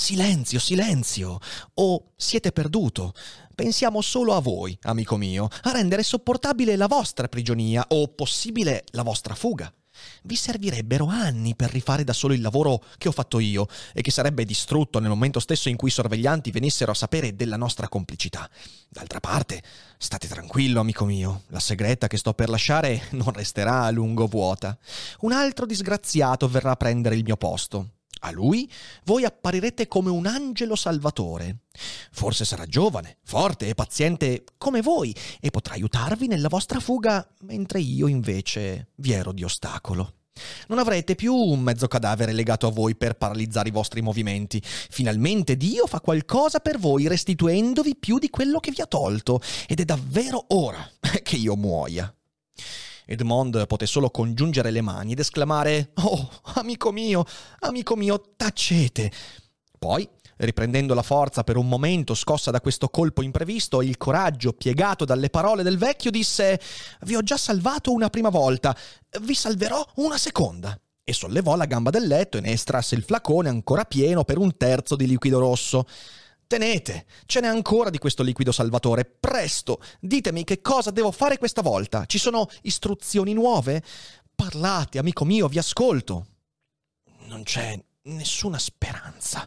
Silenzio, silenzio! O siete perduto? Pensiamo solo a voi, amico mio, a rendere sopportabile la vostra prigionia o possibile la vostra fuga. Vi servirebbero anni per rifare da solo il lavoro che ho fatto io e che sarebbe distrutto nel momento stesso in cui i sorveglianti venissero a sapere della nostra complicità. D'altra parte, state tranquillo, amico mio, la segreta che sto per lasciare non resterà a lungo vuota. Un altro disgraziato verrà a prendere il mio posto a lui voi apparirete come un angelo salvatore. Forse sarà giovane, forte e paziente come voi e potrà aiutarvi nella vostra fuga, mentre io invece vi ero di ostacolo. Non avrete più un mezzo cadavere legato a voi per paralizzare i vostri movimenti. Finalmente Dio fa qualcosa per voi restituendovi più di quello che vi ha tolto ed è davvero ora che io muoia. Edmond poté solo congiungere le mani ed esclamare Oh, amico mio, amico mio, tacete. Poi, riprendendo la forza per un momento scossa da questo colpo imprevisto, il coraggio piegato dalle parole del vecchio disse Vi ho già salvato una prima volta, vi salverò una seconda. E sollevò la gamba del letto e ne estrasse il flacone ancora pieno per un terzo di liquido rosso. Tenete, ce n'è ancora di questo liquido salvatore. Presto, ditemi che cosa devo fare questa volta. Ci sono istruzioni nuove? Parlate, amico mio, vi ascolto. Non c'è nessuna speranza,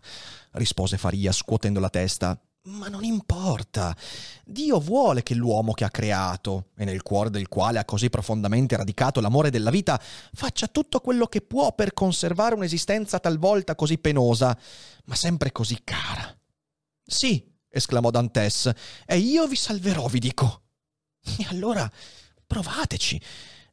rispose Faria scuotendo la testa. Ma non importa. Dio vuole che l'uomo che ha creato, e nel cuore del quale ha così profondamente radicato l'amore della vita, faccia tutto quello che può per conservare un'esistenza talvolta così penosa, ma sempre così cara. Sì, esclamò Dantes, e io vi salverò, vi dico. E allora provateci.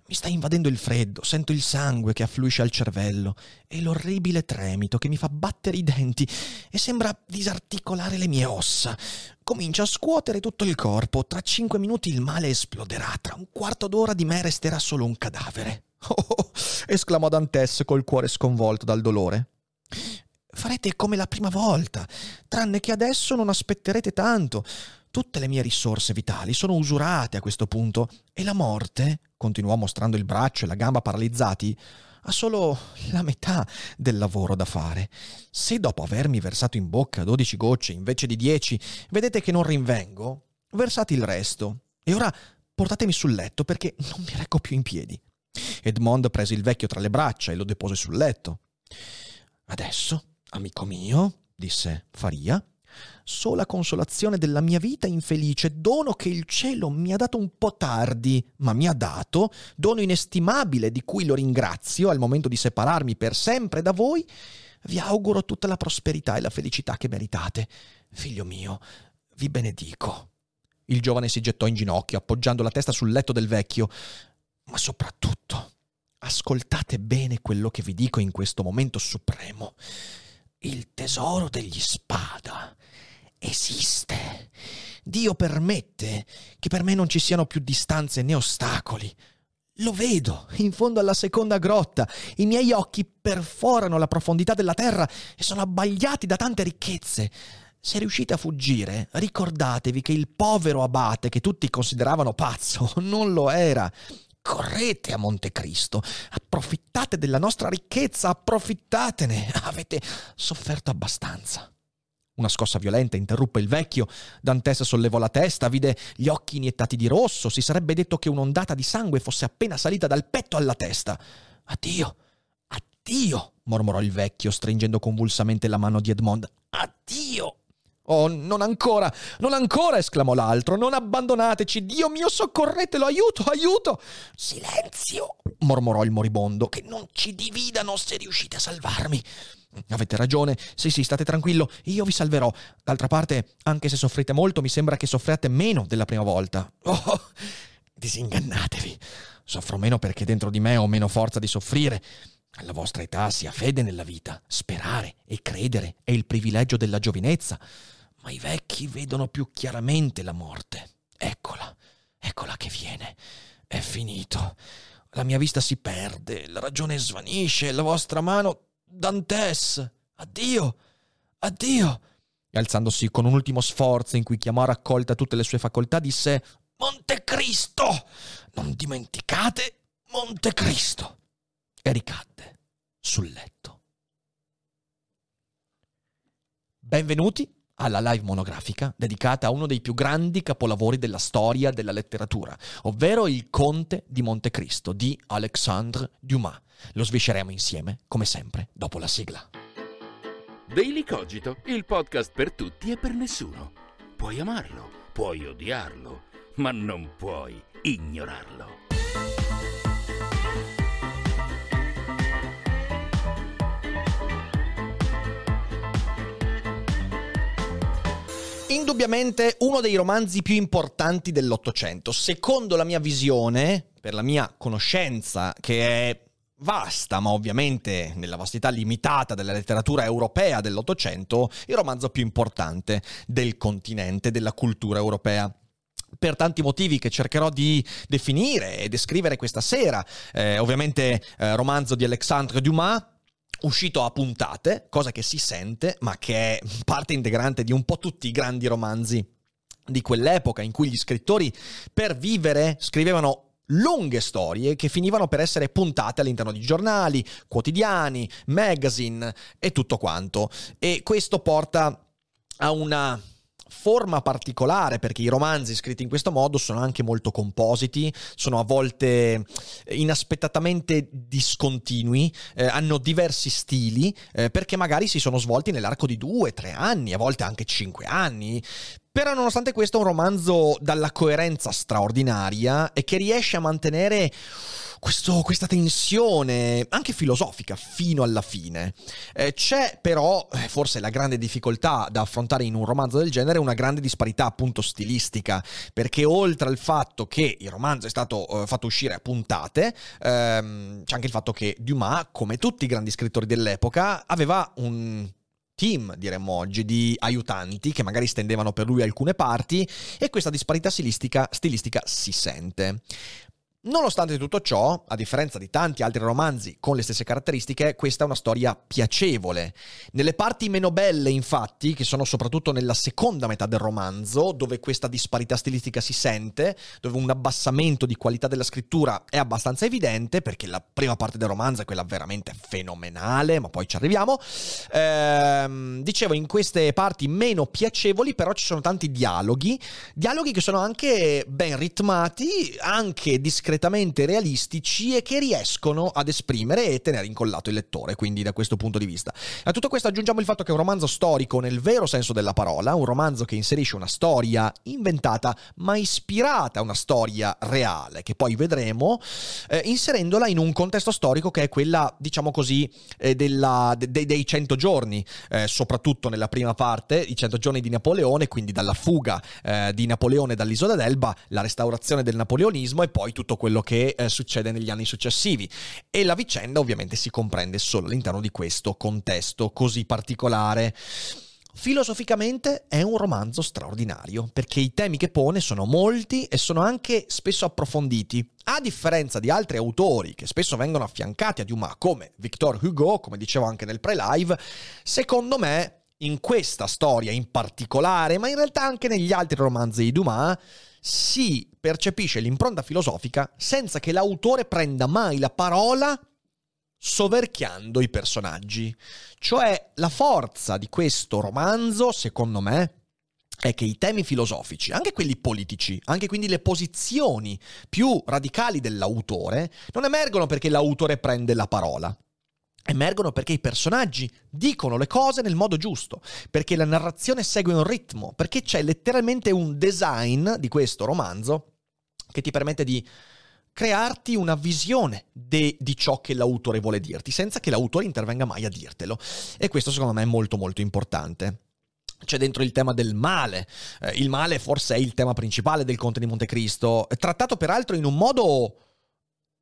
Mi sta invadendo il freddo, sento il sangue che affluisce al cervello e l'orribile tremito che mi fa battere i denti e sembra disarticolare le mie ossa. Comincia a scuotere tutto il corpo. Tra cinque minuti il male esploderà. Tra un quarto d'ora di me resterà solo un cadavere. Oh! esclamò Dantes col cuore sconvolto dal dolore farete come la prima volta, tranne che adesso non aspetterete tanto. Tutte le mie risorse vitali sono usurate a questo punto e la morte, continuò mostrando il braccio e la gamba paralizzati, ha solo la metà del lavoro da fare. Se dopo avermi versato in bocca dodici gocce invece di dieci vedete che non rinvengo, versate il resto. E ora portatemi sul letto perché non mi reggo più in piedi. Edmond prese il vecchio tra le braccia e lo depose sul letto. Adesso Amico mio, disse Faria, sola consolazione della mia vita infelice, dono che il cielo mi ha dato un po' tardi, ma mi ha dato, dono inestimabile di cui lo ringrazio al momento di separarmi per sempre da voi, vi auguro tutta la prosperità e la felicità che meritate. Figlio mio, vi benedico. Il giovane si gettò in ginocchio, appoggiando la testa sul letto del vecchio, ma soprattutto ascoltate bene quello che vi dico in questo momento supremo il tesoro degli spada esiste. Dio permette che per me non ci siano più distanze né ostacoli. Lo vedo, in fondo alla seconda grotta. I miei occhi perforano la profondità della terra e sono abbagliati da tante ricchezze. Se riuscite a fuggire, ricordatevi che il povero abate che tutti consideravano pazzo non lo era correte a Montecristo, approfittate della nostra ricchezza, approfittatene, avete sofferto abbastanza. Una scossa violenta interruppe il vecchio. Dantes sollevò la testa, vide gli occhi iniettati di rosso. Si sarebbe detto che un'ondata di sangue fosse appena salita dal petto alla testa. Addio, addio, mormorò il vecchio, stringendo convulsamente la mano di Edmond. Addio. Oh, non ancora, non ancora, esclamò l'altro, non abbandonateci, Dio mio, soccorretelo, aiuto, aiuto. Silenzio, mormorò il moribondo, che non ci dividano se riuscite a salvarmi. Avete ragione, sì sì, state tranquillo, io vi salverò. D'altra parte, anche se soffrite molto, mi sembra che soffriate meno della prima volta. Oh, disingannatevi. Soffro meno perché dentro di me ho meno forza di soffrire. Alla vostra età si ha fede nella vita, sperare e credere è il privilegio della giovinezza, ma i vecchi vedono più chiaramente la morte. Eccola, eccola che viene. È finito. La mia vista si perde, la ragione svanisce, la vostra mano... Dantes! Addio! Addio! E alzandosi con un ultimo sforzo in cui chiamò raccolta tutte le sue facoltà, disse Montecristo! Non dimenticate Montecristo! E ricadde sul letto. Benvenuti alla live monografica dedicata a uno dei più grandi capolavori della storia della letteratura, ovvero Il Conte di Montecristo di Alexandre Dumas. Lo svisceremo insieme, come sempre, dopo la sigla. Daily Cogito, il podcast per tutti e per nessuno. Puoi amarlo, puoi odiarlo, ma non puoi ignorarlo. Indubbiamente uno dei romanzi più importanti dell'Ottocento, secondo la mia visione, per la mia conoscenza, che è vasta, ma ovviamente nella vastità limitata della letteratura europea dell'Ottocento, il romanzo più importante del continente, della cultura europea per tanti motivi che cercherò di definire e descrivere questa sera. Eh, ovviamente eh, romanzo di Alexandre Dumas, uscito a puntate, cosa che si sente, ma che è parte integrante di un po' tutti i grandi romanzi di quell'epoca in cui gli scrittori per vivere scrivevano lunghe storie che finivano per essere puntate all'interno di giornali, quotidiani, magazine e tutto quanto. E questo porta a una forma particolare perché i romanzi scritti in questo modo sono anche molto compositi, sono a volte inaspettatamente discontinui, eh, hanno diversi stili eh, perché magari si sono svolti nell'arco di due, tre anni, a volte anche cinque anni. Però nonostante questo è un romanzo dalla coerenza straordinaria e che riesce a mantenere questo, questa tensione anche filosofica fino alla fine. Eh, c'è però, eh, forse la grande difficoltà da affrontare in un romanzo del genere, una grande disparità appunto stilistica, perché oltre al fatto che il romanzo è stato eh, fatto uscire a puntate, ehm, c'è anche il fatto che Dumas, come tutti i grandi scrittori dell'epoca, aveva un team, diremmo oggi, di aiutanti che magari stendevano per lui alcune parti e questa disparità stilistica, stilistica si sente. Nonostante tutto ciò, a differenza di tanti altri romanzi con le stesse caratteristiche, questa è una storia piacevole. Nelle parti meno belle, infatti, che sono soprattutto nella seconda metà del romanzo, dove questa disparità stilistica si sente, dove un abbassamento di qualità della scrittura è abbastanza evidente, perché la prima parte del romanzo è quella veramente fenomenale, ma poi ci arriviamo. Ehm, dicevo, in queste parti meno piacevoli, però ci sono tanti dialoghi, dialoghi che sono anche ben ritmati, anche discreti discretamente realistici e che riescono ad esprimere e tenere incollato il lettore, quindi da questo punto di vista. A tutto questo aggiungiamo il fatto che è un romanzo storico nel vero senso della parola, un romanzo che inserisce una storia inventata ma ispirata a una storia reale, che poi vedremo, eh, inserendola in un contesto storico che è quella, diciamo così, eh, della, de, dei cento giorni, eh, soprattutto nella prima parte, i cento giorni di Napoleone, quindi dalla fuga eh, di Napoleone dall'isola d'Elba, la restaurazione del napoleonismo e poi tutto quello che eh, succede negli anni successivi. E la vicenda ovviamente si comprende solo all'interno di questo contesto così particolare. Filosoficamente è un romanzo straordinario, perché i temi che pone sono molti e sono anche spesso approfonditi. A differenza di altri autori che spesso vengono affiancati a Dumas, come Victor Hugo, come dicevo anche nel pre-live, secondo me in questa storia in particolare, ma in realtà anche negli altri romanzi di Dumas, si percepisce l'impronta filosofica senza che l'autore prenda mai la parola soverchiando i personaggi. Cioè la forza di questo romanzo, secondo me, è che i temi filosofici, anche quelli politici, anche quindi le posizioni più radicali dell'autore, non emergono perché l'autore prende la parola, emergono perché i personaggi dicono le cose nel modo giusto, perché la narrazione segue un ritmo, perché c'è letteralmente un design di questo romanzo che ti permette di crearti una visione de, di ciò che l'autore vuole dirti, senza che l'autore intervenga mai a dirtelo. E questo secondo me è molto molto importante. C'è dentro il tema del male. Eh, il male forse è il tema principale del Conte di Montecristo, trattato peraltro in un modo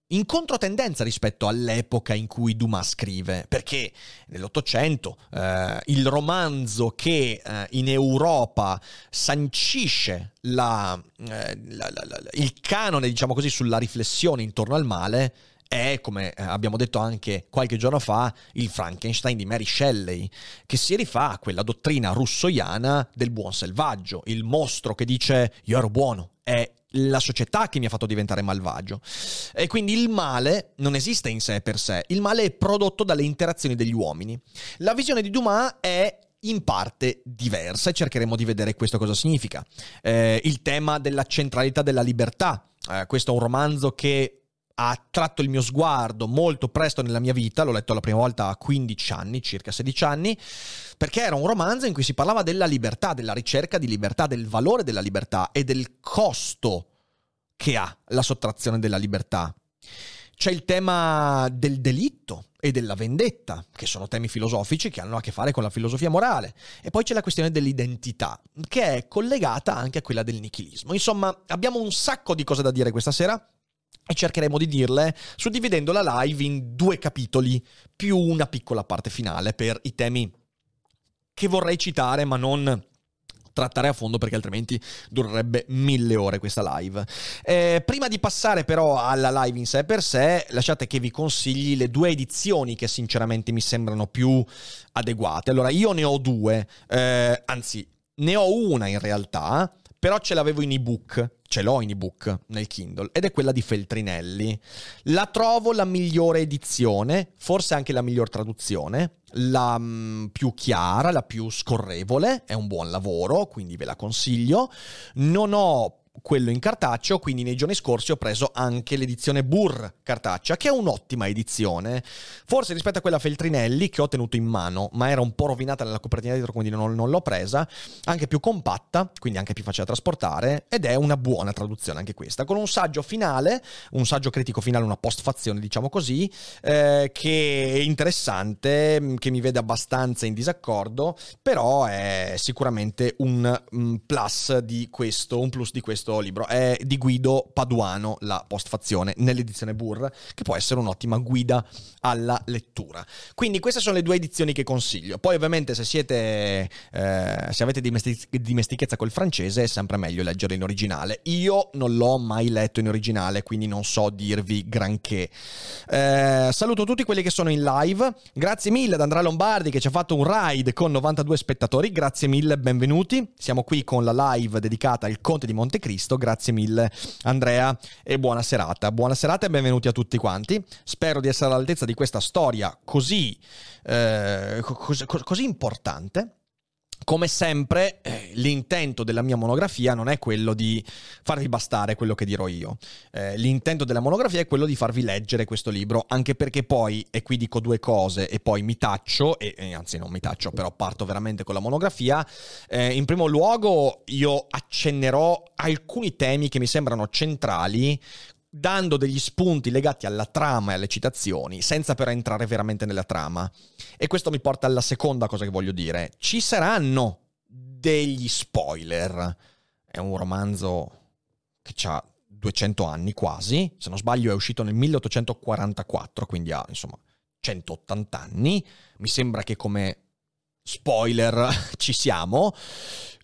in controtendenza rispetto all'epoca in cui Dumas scrive, perché nell'Ottocento eh, il romanzo che eh, in Europa sancisce la, eh, la, la, il canone, diciamo così, sulla riflessione intorno al male è, come eh, abbiamo detto anche qualche giorno fa, il Frankenstein di Mary Shelley, che si rifà a quella dottrina russoiana del buon selvaggio, il mostro che dice io ero buono, è la società che mi ha fatto diventare malvagio. E quindi il male non esiste in sé per sé, il male è prodotto dalle interazioni degli uomini. La visione di Dumas è in parte diversa e cercheremo di vedere questo cosa significa. Eh, il tema della centralità della libertà. Eh, questo è un romanzo che ha attratto il mio sguardo molto presto nella mia vita, l'ho letto la prima volta a 15 anni, circa 16 anni, perché era un romanzo in cui si parlava della libertà, della ricerca di libertà, del valore della libertà e del costo che ha la sottrazione della libertà. C'è il tema del delitto e della vendetta, che sono temi filosofici che hanno a che fare con la filosofia morale. E poi c'è la questione dell'identità, che è collegata anche a quella del nichilismo. Insomma, abbiamo un sacco di cose da dire questa sera e cercheremo di dirle suddividendo la live in due capitoli più una piccola parte finale per i temi che vorrei citare ma non trattare a fondo perché altrimenti durerebbe mille ore questa live. Eh, prima di passare però alla live in sé per sé, lasciate che vi consigli le due edizioni che sinceramente mi sembrano più adeguate. Allora, io ne ho due, eh, anzi, ne ho una in realtà, però ce l'avevo in ebook ce l'ho in ebook nel Kindle ed è quella di Feltrinelli. La trovo la migliore edizione, forse anche la miglior traduzione, la mh, mm, più chiara, la più scorrevole, è un buon lavoro, quindi ve la consiglio. Non ho quello in cartaceo, quindi nei giorni scorsi ho preso anche l'edizione Burr cartacea, che è un'ottima edizione, forse rispetto a quella Feltrinelli che ho tenuto in mano, ma era un po' rovinata nella copertina dietro, quindi non, non l'ho presa, anche più compatta, quindi anche più facile da trasportare, ed è una buona traduzione anche questa, con un saggio finale, un saggio critico finale, una postfazione diciamo così, eh, che è interessante, che mi vede abbastanza in disaccordo, però è sicuramente un, un plus di questo, un plus di questo questo libro. È di Guido Paduano, la postfazione, nell'edizione Burr, che può essere un'ottima guida alla lettura. Quindi queste sono le due edizioni che consiglio. Poi ovviamente se siete, eh, se avete dimestichezza col francese è sempre meglio leggere in originale. Io non l'ho mai letto in originale, quindi non so dirvi granché. Eh, saluto tutti quelli che sono in live. Grazie mille ad Andrea Lombardi che ci ha fatto un ride con 92 spettatori. Grazie mille, benvenuti. Siamo qui con la live dedicata al Conte di Montecristo Cristo. Grazie mille Andrea e buona serata. Buona serata e benvenuti a tutti quanti. Spero di essere all'altezza di questa storia così, eh, così, così importante come sempre, eh, l'intento della mia monografia non è quello di farvi bastare quello che dirò io. Eh, l'intento della monografia è quello di farvi leggere questo libro, anche perché poi, e qui dico due cose e poi mi taccio, e, e anzi non mi taccio, però parto veramente con la monografia. Eh, in primo luogo io accennerò alcuni temi che mi sembrano centrali, dando degli spunti legati alla trama e alle citazioni, senza però entrare veramente nella trama. E questo mi porta alla seconda cosa che voglio dire. Ci saranno degli spoiler. È un romanzo che ha 200 anni quasi, se non sbaglio è uscito nel 1844, quindi ha insomma 180 anni. Mi sembra che come spoiler ci siamo.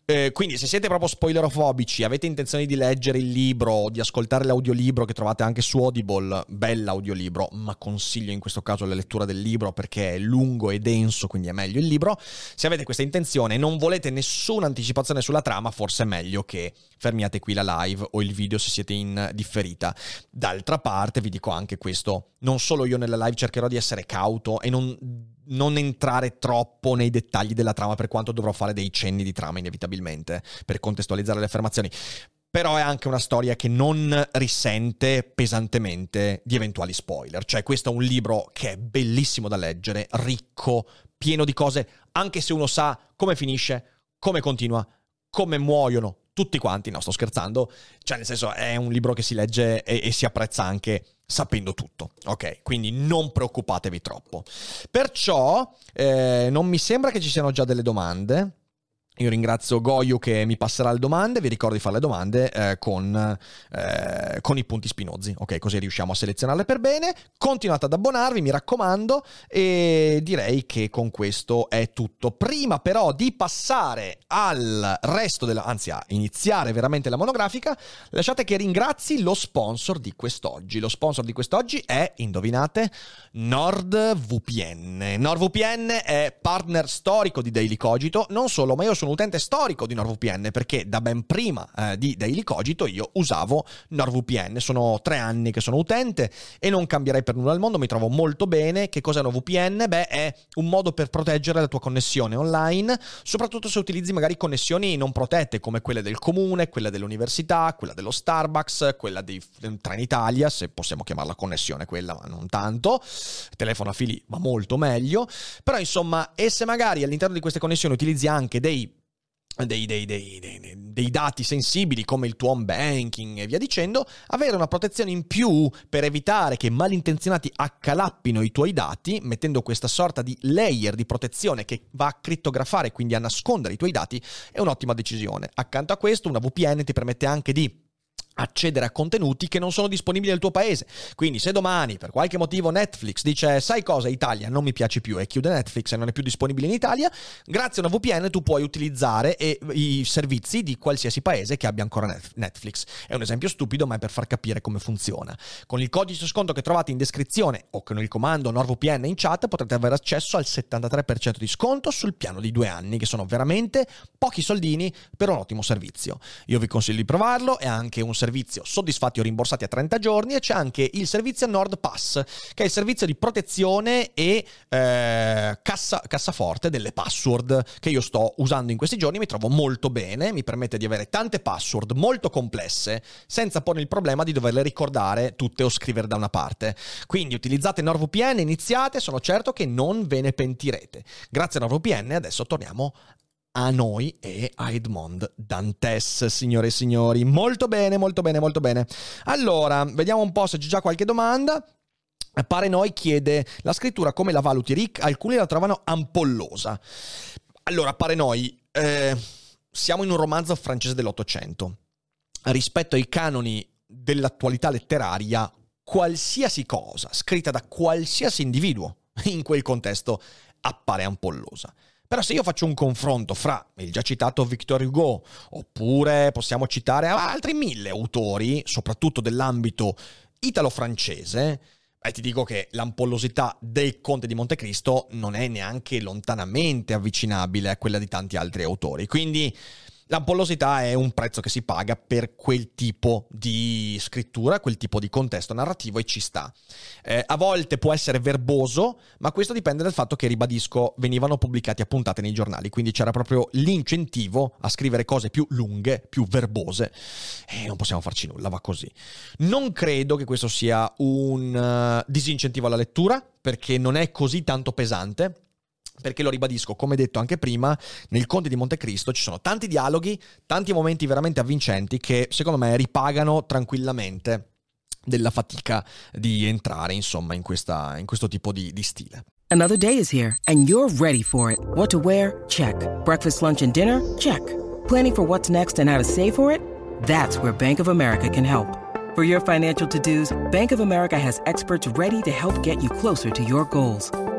Eh, quindi se siete proprio spoilerofobici, avete intenzione di leggere il libro, di ascoltare l'audiolibro che trovate anche su Audible, bell'audiolibro, ma consiglio in questo caso la lettura del libro perché è lungo e denso, quindi è meglio il libro. Se avete questa intenzione e non volete nessuna anticipazione sulla trama, forse è meglio che fermiate qui la live o il video se siete in differita. D'altra parte vi dico anche questo, non solo io nella live cercherò di essere cauto e non non entrare troppo nei dettagli della trama, per quanto dovrò fare dei cenni di trama inevitabilmente per contestualizzare le affermazioni. Però è anche una storia che non risente pesantemente di eventuali spoiler. Cioè, questo è un libro che è bellissimo da leggere, ricco, pieno di cose, anche se uno sa come finisce, come continua, come muoiono tutti quanti, no sto scherzando, cioè nel senso è un libro che si legge e, e si apprezza anche sapendo tutto, ok? Quindi non preoccupatevi troppo. Perciò eh, non mi sembra che ci siano già delle domande. Io ringrazio Goyo che mi passerà le domande, vi ricordo di fare le domande eh, con, eh, con, i punti spinosi, ok? Così riusciamo a selezionarle per bene. Continuate ad abbonarvi, mi raccomando, e direi che con questo è tutto. Prima però di passare al resto della, anzi a iniziare veramente la monografica, lasciate che ringrazi lo sponsor di quest'oggi. Lo sponsor di quest'oggi è, indovinate, NordVPN. NordVPN è partner storico di Daily Cogito, non solo, ma io sono sono utente storico di NordVPN perché da ben prima eh, di Daily Cogito io usavo NordVPN. Sono tre anni che sono utente e non cambierei per nulla al mondo, mi trovo molto bene. Che cos'è NordVPN? Beh, è un modo per proteggere la tua connessione online, soprattutto se utilizzi magari connessioni non protette come quelle del comune, quella dell'università, quella dello Starbucks, quella di Trenitalia, se possiamo chiamarla connessione quella, ma non tanto. telefono a fili va molto meglio. Però insomma, e se magari all'interno di queste connessioni utilizzi anche dei dei, dei, dei, dei, dati sensibili come il tuo home banking e via dicendo, avere una protezione in più per evitare che malintenzionati accalappino i tuoi dati, mettendo questa sorta di layer di protezione che va a crittografare, quindi a nascondere i tuoi dati, è un'ottima decisione. Accanto a questo, una VPN ti permette anche di accedere a contenuti che non sono disponibili nel tuo paese. Quindi se domani per qualche motivo Netflix dice sai cosa Italia non mi piace più e chiude Netflix e non è più disponibile in Italia, grazie a una VPN tu puoi utilizzare i servizi di qualsiasi paese che abbia ancora Netflix. È un esempio stupido ma è per far capire come funziona. Con il codice sconto che trovate in descrizione o con il comando NordVPN in chat potrete avere accesso al 73% di sconto sul piano di due anni che sono veramente pochi soldini per un ottimo servizio. Io vi consiglio di provarlo, è anche un servizio soddisfatti o rimborsati a 30 giorni e c'è anche il servizio Nord Pass, che è il servizio di protezione e eh, cassa, cassaforte delle password che io sto usando in questi giorni, mi trovo molto bene, mi permette di avere tante password molto complesse senza porre il problema di doverle ricordare tutte o scrivere da una parte. Quindi utilizzate NordVPN, iniziate, sono certo che non ve ne pentirete. Grazie a NordVPN adesso torniamo a noi e a Edmond Dantes, signore e signori. Molto bene, molto bene, molto bene. Allora, vediamo un po' se c'è già qualche domanda. Pare noi chiede la scrittura come la valuti Rick? Alcuni la trovano ampollosa. Allora, pare noi, eh, siamo in un romanzo francese dell'Ottocento. Rispetto ai canoni dell'attualità letteraria, qualsiasi cosa scritta da qualsiasi individuo in quel contesto appare ampollosa. Però se io faccio un confronto fra il già citato Victor Hugo, oppure possiamo citare altri mille autori, soprattutto dell'ambito italo-francese, e ti dico che l'ampollosità del Conte di Montecristo non è neanche lontanamente avvicinabile a quella di tanti altri autori. Quindi L'ampollosità è un prezzo che si paga per quel tipo di scrittura, quel tipo di contesto narrativo e ci sta. Eh, a volte può essere verboso, ma questo dipende dal fatto che, ribadisco, venivano pubblicati a puntate nei giornali, quindi c'era proprio l'incentivo a scrivere cose più lunghe, più verbose e non possiamo farci nulla, va così. Non credo che questo sia un uh, disincentivo alla lettura, perché non è così tanto pesante perché lo ribadisco, come detto anche prima, nel Conte di Montecristo ci sono tanti dialoghi, tanti momenti veramente avvincenti che secondo me ripagano tranquillamente della fatica di entrare, insomma, in, questa, in questo tipo di, di stile. Another day is here and you're ready for it. What to wear? Check. Breakfast, lunch and dinner? Check. Planning for what's next and how to save for it? That's where Bank of America can help. For your financial to-dos, Bank of America has experts ready to help get you closer to your goals.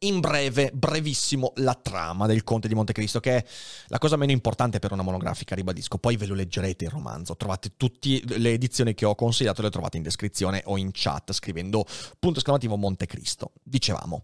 In breve, brevissimo, la trama del Conte di Montecristo, che è la cosa meno importante per una monografica, ribadisco. Poi ve lo leggerete il romanzo. Trovate tutte le edizioni che ho consigliato, le trovate in descrizione o in chat scrivendo punto esclamativo Montecristo. Dicevamo,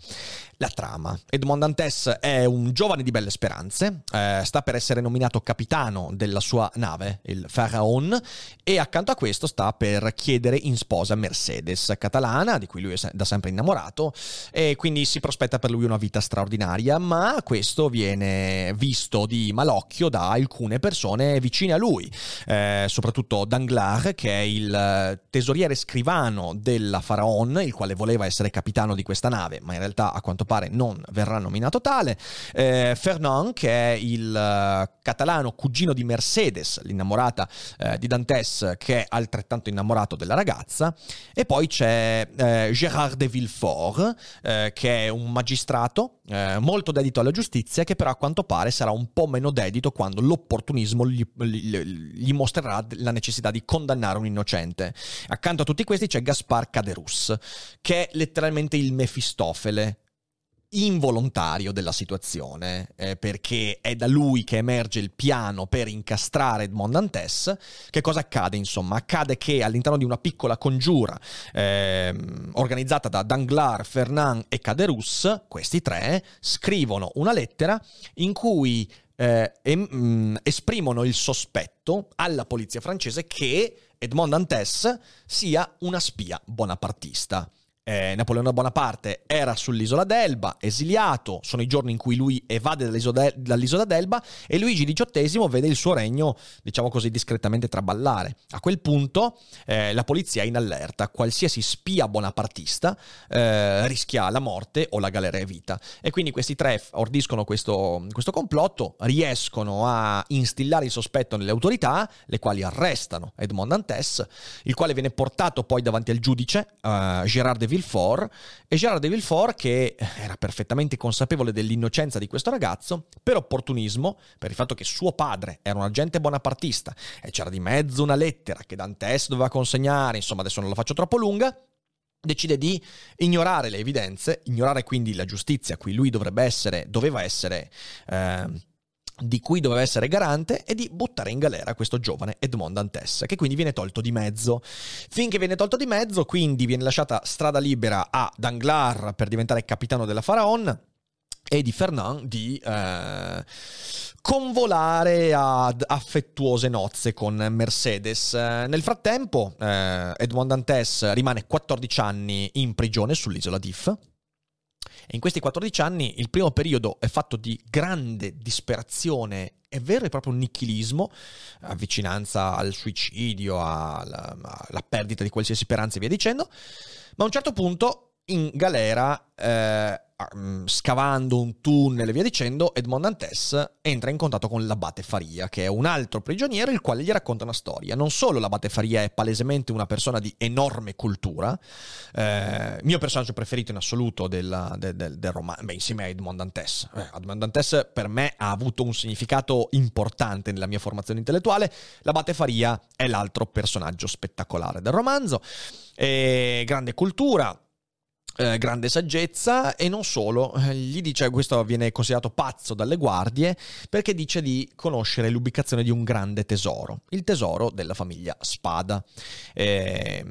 la trama. Edmond Dantes è un giovane di belle speranze, eh, sta per essere nominato capitano della sua nave, il Pharaon, e accanto a questo sta per chiedere in sposa Mercedes, catalana, di cui lui è da sempre innamorato, e quindi si prospetta per lui una vita straordinaria, ma questo viene visto di malocchio da alcune persone vicine a lui, eh, soprattutto Danglars, che è il tesoriere scrivano della Faraon, il quale voleva essere capitano di questa nave, ma in realtà a quanto pare non verrà nominato tale, eh, Fernand, che è il uh, catalano cugino di Mercedes, l'innamorata eh, di Dantes, che è altrettanto innamorato della ragazza, e poi c'è eh, Gérard de Villefort, eh, che è un magistrato eh, molto dedito alla giustizia, che però a quanto pare sarà un po' meno dedito quando l'opportunismo gli, gli, gli mostrerà la necessità di condannare un innocente. Accanto a tutti questi c'è Gaspar Caderus, che è letteralmente il Mefistofele involontario della situazione, eh, perché è da lui che emerge il piano per incastrare Edmond Dantes. Che cosa accade? Insomma, accade che all'interno di una piccola congiura eh, organizzata da Danglars, Fernand e Caderus, questi tre scrivono una lettera in cui eh, em, mm, esprimono il sospetto alla polizia francese che Edmond Dantes sia una spia bonapartista eh, Napoleone Bonaparte era sull'isola d'Elba, esiliato, sono i giorni in cui lui evade dall'isola, dall'isola d'Elba e Luigi XVIII vede il suo regno, diciamo così, discretamente traballare. A quel punto eh, la polizia è in allerta, qualsiasi spia bonapartista eh, rischia la morte o la galera vita. E quindi questi tre ordiscono questo, questo complotto, riescono a instillare il sospetto nelle autorità, le quali arrestano Edmond Dantes, il quale viene portato poi davanti al giudice, uh, Gérard de Villefort e Gérard de Villefort che era perfettamente consapevole dell'innocenza di questo ragazzo, per opportunismo, per il fatto che suo padre era un agente bonapartista e c'era di mezzo una lettera che Dantes doveva consegnare, insomma adesso non la faccio troppo lunga, decide di ignorare le evidenze, ignorare quindi la giustizia a cui lui dovrebbe essere, doveva essere... Eh, di cui doveva essere garante e di buttare in galera questo giovane Edmond Dantes, che quindi viene tolto di mezzo. Finché viene tolto di mezzo, quindi viene lasciata strada libera a Danglars per diventare capitano della Faraon e di Fernand di eh, convolare ad affettuose nozze con Mercedes. Nel frattempo, eh, Edmond Dantes rimane 14 anni in prigione sull'isola d'If e in questi 14 anni il primo periodo è fatto di grande disperazione è vero e proprio un nichilismo, avvicinanza al suicidio, alla, alla, perdita di qualsiasi speranza e via dicendo, ma a un certo punto in galera eh, scavando un tunnel e via dicendo, Edmond Dantes entra in contatto con l'abate Faria, che è un altro prigioniero il quale gli racconta una storia. Non solo l'abate Faria è palesemente una persona di enorme cultura, eh, mio personaggio preferito in assoluto del, del, del, del romanzo, insieme a Edmond Dantes. Eh, Edmond Dantes per me ha avuto un significato importante nella mia formazione intellettuale, l'abate Faria è l'altro personaggio spettacolare del romanzo. E grande cultura, eh, grande saggezza e non solo, eh, gli dice, questo viene considerato pazzo dalle guardie perché dice di conoscere l'ubicazione di un grande tesoro, il tesoro della famiglia Spada. Eh,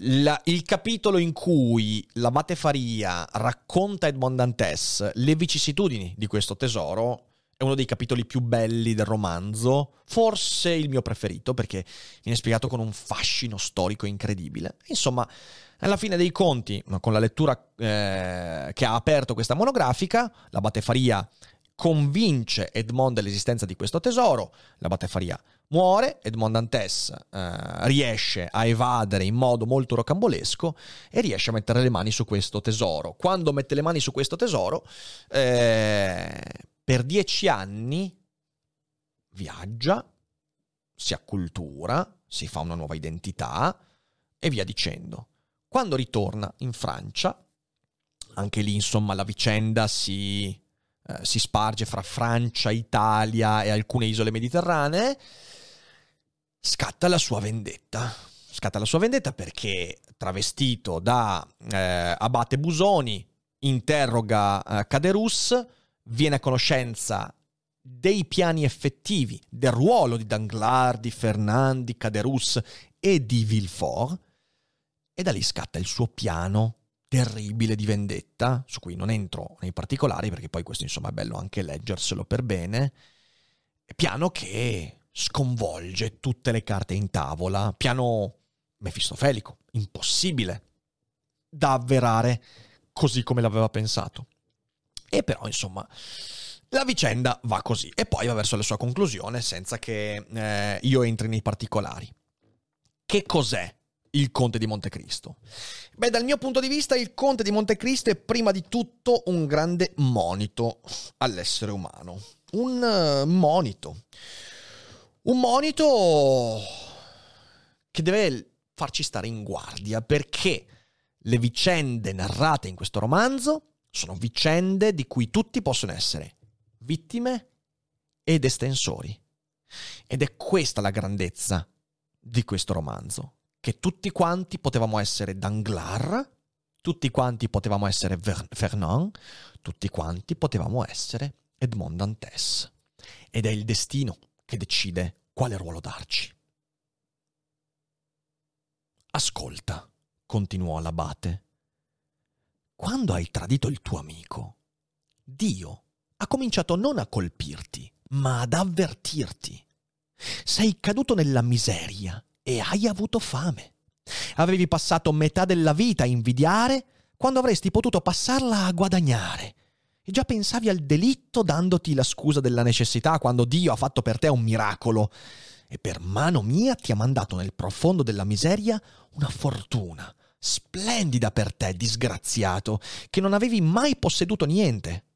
la, il capitolo in cui l'abate Faria racconta Edmond Dantes le vicissitudini di questo tesoro è uno dei capitoli più belli del romanzo, forse il mio preferito perché viene spiegato con un fascino storico incredibile. Insomma, alla fine dei conti, con la lettura eh, che ha aperto questa monografica, la Batefaria convince Edmond dell'esistenza di questo tesoro, la Batefaria muore, Edmond Dantes eh, riesce a evadere in modo molto rocambolesco e riesce a mettere le mani su questo tesoro. Quando mette le mani su questo tesoro, eh, per dieci anni viaggia, si accultura, si fa una nuova identità e via dicendo. Quando ritorna in Francia, anche lì insomma la vicenda si, eh, si sparge fra Francia, Italia e alcune isole mediterranee, scatta la sua vendetta. Scatta la sua vendetta perché travestito da eh, Abate Busoni interroga eh, Caderus, viene a conoscenza dei piani effettivi, del ruolo di Danglars, di Fernand, Caderus e di Villefort e da lì scatta il suo piano terribile di vendetta, su cui non entro nei particolari perché poi questo insomma è bello anche leggerselo per bene, piano che sconvolge tutte le carte in tavola, piano mefistofelico, impossibile da avverare così come l'aveva pensato. E però, insomma, la vicenda va così e poi va verso la sua conclusione senza che eh, io entri nei particolari. Che cos'è il Conte di Montecristo? Beh, dal mio punto di vista il Conte di Montecristo è prima di tutto un grande monito all'essere umano. Un uh, monito. Un monito che deve farci stare in guardia perché le vicende narrate in questo romanzo sono vicende di cui tutti possono essere vittime ed estensori. Ed è questa la grandezza di questo romanzo, che tutti quanti potevamo essere Danglars, tutti quanti potevamo essere Ver- Fernand, tutti quanti potevamo essere Edmond Dantes. Ed è il destino che decide quale ruolo darci. Ascolta, continuò l'abate. Quando hai tradito il tuo amico, Dio ha cominciato non a colpirti, ma ad avvertirti. Sei caduto nella miseria e hai avuto fame. Avevi passato metà della vita a invidiare quando avresti potuto passarla a guadagnare. E già pensavi al delitto dandoti la scusa della necessità quando Dio ha fatto per te un miracolo e per mano mia ti ha mandato nel profondo della miseria una fortuna, splendida per te, disgraziato, che non avevi mai posseduto niente.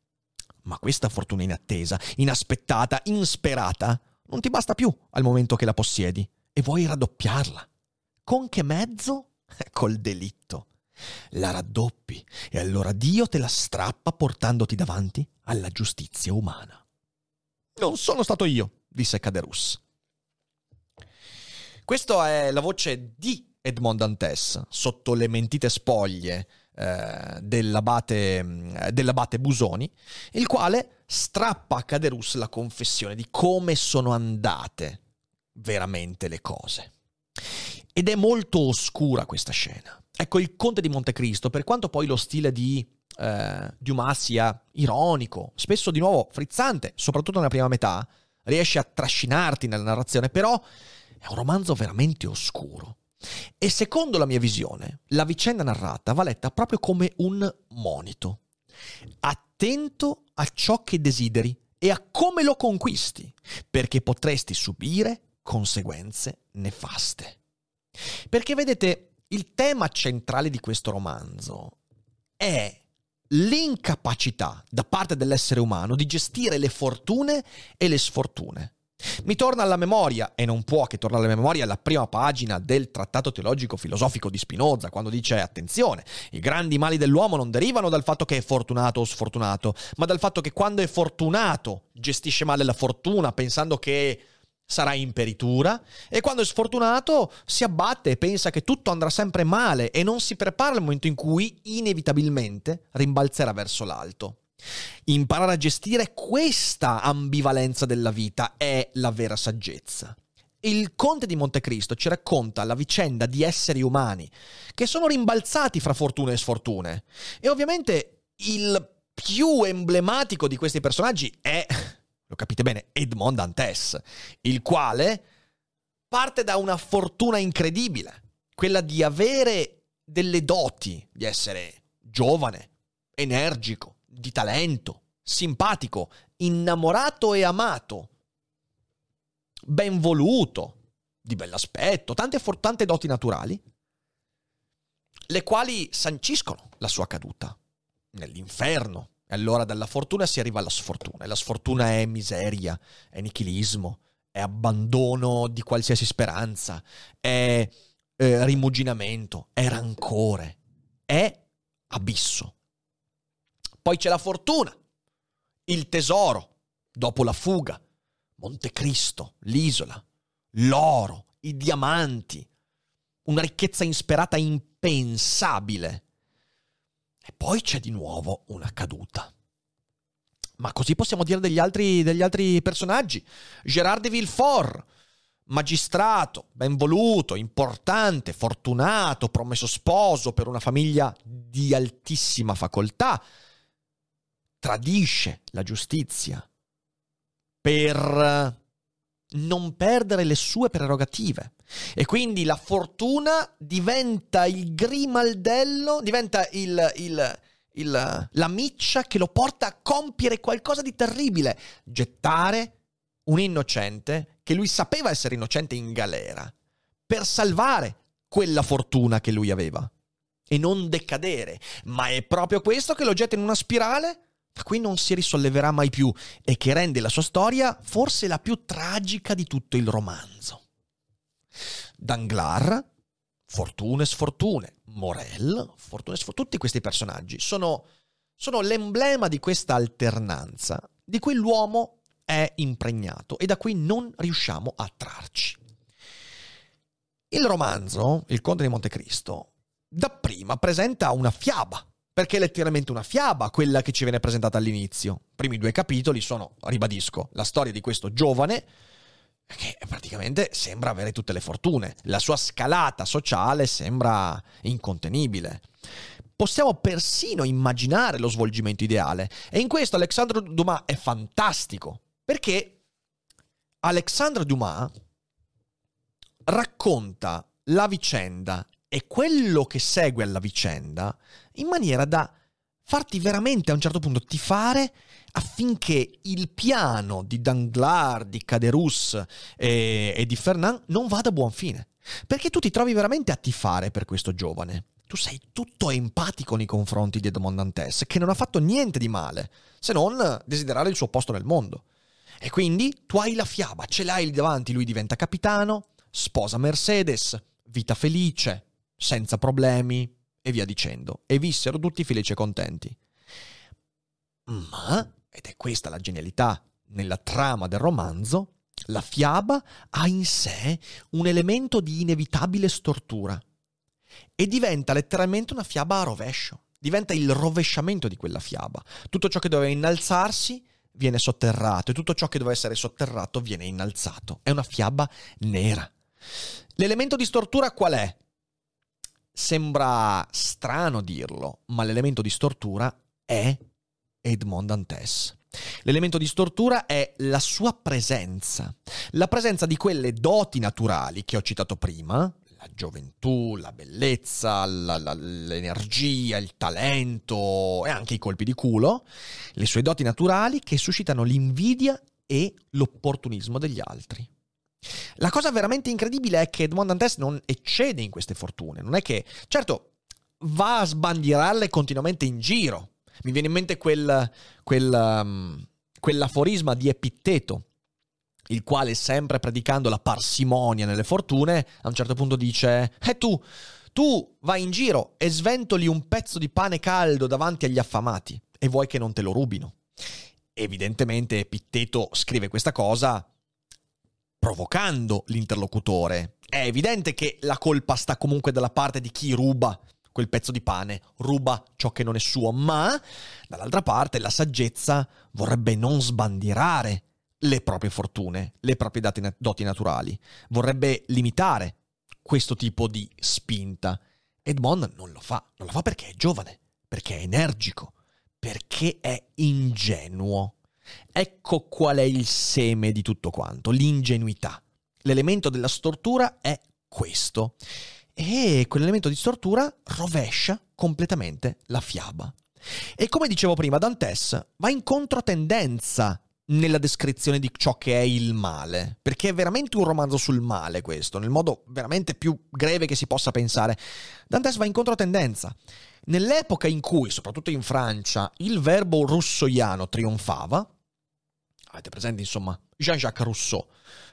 Ma questa fortuna inattesa, inaspettata, insperata, non ti basta più al momento che la possiedi e vuoi raddoppiarla. Con che mezzo? Col delitto. La raddoppi e allora Dio te la strappa portandoti davanti alla giustizia umana. Non sono stato io, disse Caderus. Questa è la voce di Edmond Dantes sotto le mentite spoglie eh, dell'abate, dell'abate Busoni, il quale strappa a Caderus la confessione di come sono andate veramente le cose. Ed è molto oscura questa scena. Ecco, il Conte di Montecristo, per quanto poi lo stile di eh, Dumas sia ironico, spesso di nuovo frizzante, soprattutto nella prima metà, riesce a trascinarti nella narrazione, però è un romanzo veramente oscuro. E secondo la mia visione, la vicenda narrata va letta proprio come un monito. Attento a ciò che desideri e a come lo conquisti, perché potresti subire conseguenze nefaste. Perché vedete, il tema centrale di questo romanzo è l'incapacità da parte dell'essere umano di gestire le fortune e le sfortune. Mi torna alla memoria, e non può che tornare alla memoria, la prima pagina del trattato teologico filosofico di Spinoza, quando dice attenzione, i grandi mali dell'uomo non derivano dal fatto che è fortunato o sfortunato, ma dal fatto che quando è fortunato gestisce male la fortuna pensando che sarà in peritura e quando è sfortunato si abbatte e pensa che tutto andrà sempre male e non si prepara al momento in cui inevitabilmente rimbalzerà verso l'alto. Imparare a gestire questa ambivalenza della vita è la vera saggezza. Il conte di Montecristo ci racconta la vicenda di esseri umani che sono rimbalzati fra fortune e sfortune. E ovviamente il più emblematico di questi personaggi è, lo capite bene, Edmond Dantes, il quale parte da una fortuna incredibile, quella di avere delle doti, di essere giovane, energico, di talento, simpatico, innamorato e amato, ben voluto, di bell'aspetto, tante, tante doti naturali, le quali sanciscono la sua caduta nell'inferno. E allora dalla fortuna si arriva alla sfortuna. E la sfortuna è miseria, è nichilismo, è abbandono di qualsiasi speranza, è eh, rimuginamento, è rancore, è abisso. Poi c'è la fortuna, il tesoro, dopo la fuga, Montecristo, l'isola, l'oro, i diamanti, una ricchezza insperata impensabile. Poi c'è di nuovo una caduta. Ma così possiamo dire degli altri, degli altri personaggi. Gérard de Villefort, magistrato, ben voluto, importante, fortunato, promesso sposo per una famiglia di altissima facoltà, tradisce la giustizia per non perdere le sue prerogative. E quindi la fortuna diventa il grimaldello, diventa il, il, il, la miccia che lo porta a compiere qualcosa di terribile, gettare un innocente che lui sapeva essere innocente in galera per salvare quella fortuna che lui aveva e non decadere. Ma è proprio questo che lo getta in una spirale da cui non si risolleverà mai più e che rende la sua storia forse la più tragica di tutto il romanzo. Danglar, fortune e sfortune, Morel, fortune e sfortune, tutti questi personaggi sono, sono l'emblema di questa alternanza di cui l'uomo è impregnato e da cui non riusciamo a trarci. Il romanzo, Il Conte di Montecristo, dapprima presenta una fiaba, perché è letteralmente una fiaba quella che ci viene presentata all'inizio. I primi due capitoli sono, ribadisco, la storia di questo giovane che praticamente sembra avere tutte le fortune. La sua scalata sociale sembra incontenibile. Possiamo persino immaginare lo svolgimento ideale. E in questo Alexandre Dumas è fantastico, perché Alexandre Dumas racconta la vicenda e quello che segue alla vicenda in maniera da farti veramente a un certo punto tifare affinché il piano di Danglars, di Caderus e, e di Fernand non vada a buon fine. Perché tu ti trovi veramente a tifare per questo giovane. Tu sei tutto empatico nei confronti di Edmond Dantes, che non ha fatto niente di male, se non desiderare il suo posto nel mondo. E quindi tu hai la fiaba, ce l'hai lì davanti, lui diventa capitano, sposa Mercedes, vita felice, senza problemi e via dicendo. E vissero tutti felici e contenti. Ma ed è questa la genialità nella trama del romanzo, la fiaba ha in sé un elemento di inevitabile stortura e diventa letteralmente una fiaba a rovescio, diventa il rovesciamento di quella fiaba. Tutto ciò che doveva innalzarsi viene sotterrato e tutto ciò che doveva essere sotterrato viene innalzato. È una fiaba nera. L'elemento di stortura qual è? Sembra strano dirlo, ma l'elemento di stortura è Edmond Dantes. L'elemento di stortura è la sua presenza, la presenza di quelle doti naturali che ho citato prima, la gioventù, la bellezza, la, la, l'energia, il talento e anche i colpi di culo, le sue doti naturali che suscitano l'invidia e l'opportunismo degli altri. La cosa veramente incredibile è che Edmond Dantes non eccede in queste fortune, non è che, certo, va a sbandierarle continuamente in giro, mi viene in mente quel, quel, um, quell'aforisma di Epitteto, il quale, sempre predicando la parsimonia nelle fortune, a un certo punto dice: E eh, tu, tu vai in giro e sventoli un pezzo di pane caldo davanti agli affamati e vuoi che non te lo rubino. Evidentemente Epitteto scrive questa cosa provocando l'interlocutore. È evidente che la colpa sta comunque dalla parte di chi ruba quel pezzo di pane, ruba ciò che non è suo, ma dall'altra parte la saggezza vorrebbe non sbandierare le proprie fortune, le proprie doti naturali, vorrebbe limitare questo tipo di spinta. Edmond non lo fa, non lo fa perché è giovane, perché è energico, perché è ingenuo. Ecco qual è il seme di tutto quanto, l'ingenuità. L'elemento della stortura è questo e quell'elemento di stortura rovescia completamente la fiaba. E come dicevo prima, Dantes va in controtendenza nella descrizione di ciò che è il male, perché è veramente un romanzo sul male questo, nel modo veramente più greve che si possa pensare. Dantes va in controtendenza. Nell'epoca in cui, soprattutto in Francia, il verbo russoiano trionfava, avete presente insomma Jean-Jacques Rousseau,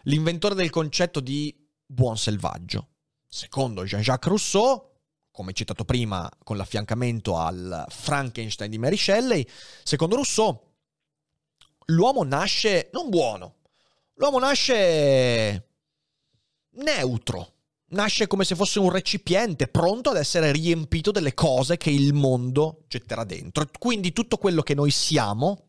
l'inventore del concetto di buon selvaggio, Secondo Jean-Jacques Rousseau, come citato prima con l'affiancamento al Frankenstein di Mary Shelley, secondo Rousseau l'uomo nasce non buono, l'uomo nasce neutro, nasce come se fosse un recipiente pronto ad essere riempito delle cose che il mondo getterà dentro. Quindi tutto quello che noi siamo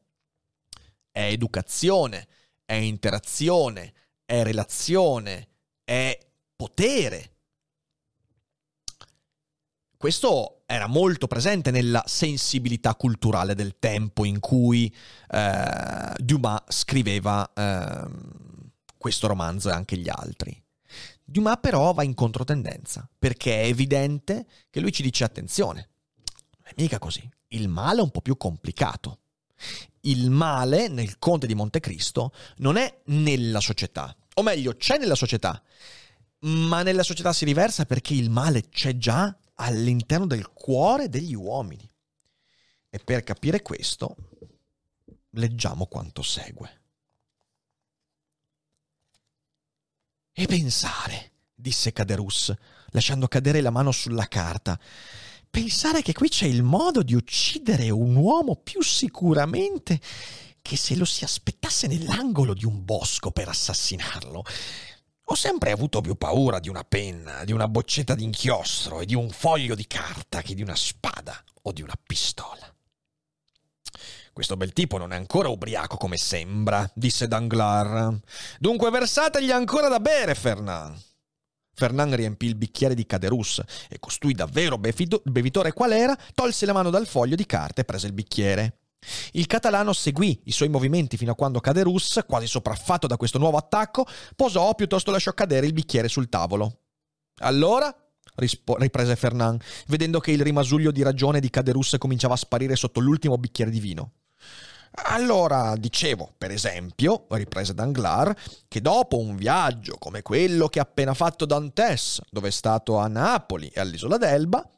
è educazione, è interazione, è relazione, è potere, questo era molto presente nella sensibilità culturale del tempo in cui eh, Dumas scriveva eh, questo romanzo e anche gli altri. Dumas però va in controtendenza, perché è evidente che lui ci dice attenzione, È mica così. Il male è un po' più complicato. Il male nel Conte di Montecristo non è nella società, o meglio, c'è nella società, ma nella società si riversa perché il male c'è già all'interno del cuore degli uomini. E per capire questo, leggiamo quanto segue. E pensare, disse Caderus, lasciando cadere la mano sulla carta, pensare che qui c'è il modo di uccidere un uomo più sicuramente che se lo si aspettasse nell'angolo di un bosco per assassinarlo. Ho sempre avuto più paura di una penna, di una boccetta d'inchiostro e di un foglio di carta che di una spada o di una pistola. Questo bel tipo non è ancora ubriaco come sembra, disse Danglars. Dunque versategli ancora da bere, Fernand. Fernand riempì il bicchiere di Caderus e costui davvero bevitore qual era, tolse la mano dal foglio di carta e prese il bicchiere. Il catalano seguì i suoi movimenti fino a quando Caderus, quasi sopraffatto da questo nuovo attacco, posò o piuttosto lasciò cadere il bicchiere sul tavolo. Allora, rispo- riprese Fernand, vedendo che il rimasuglio di ragione di Caderus cominciava a sparire sotto l'ultimo bicchiere di vino. Allora, dicevo, per esempio, riprese Danglars, che dopo un viaggio come quello che ha appena fatto Dantes, dove è stato a Napoli e all'isola d'Elba,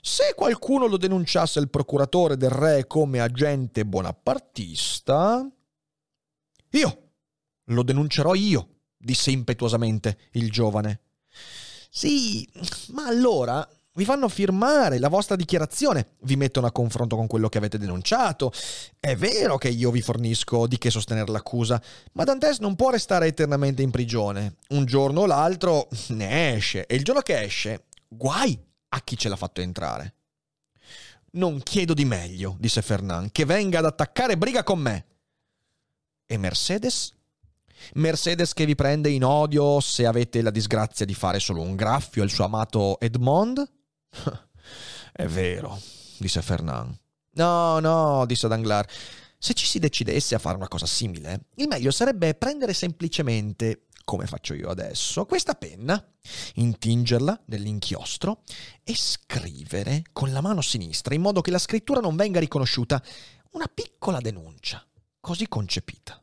se qualcuno lo denunciasse al procuratore del re come agente bonapartista... Io! Lo denuncerò io, disse impetuosamente il giovane. Sì, ma allora vi fanno firmare la vostra dichiarazione, vi mettono a confronto con quello che avete denunciato. È vero che io vi fornisco di che sostenere l'accusa, ma Dantes non può restare eternamente in prigione. Un giorno o l'altro ne esce, e il giorno che esce, guai a chi ce l'ha fatto entrare. Non chiedo di meglio, disse Fernand, che venga ad attaccare briga con me. E Mercedes? Mercedes che vi prende in odio se avete la disgrazia di fare solo un graffio al suo amato Edmond? È vero, disse Fernand. No, no, disse Danglars. Se ci si decidesse a fare una cosa simile, il meglio sarebbe prendere semplicemente, come faccio io adesso, questa penna, intingerla nell'inchiostro e scrivere con la mano sinistra, in modo che la scrittura non venga riconosciuta, una piccola denuncia, così concepita.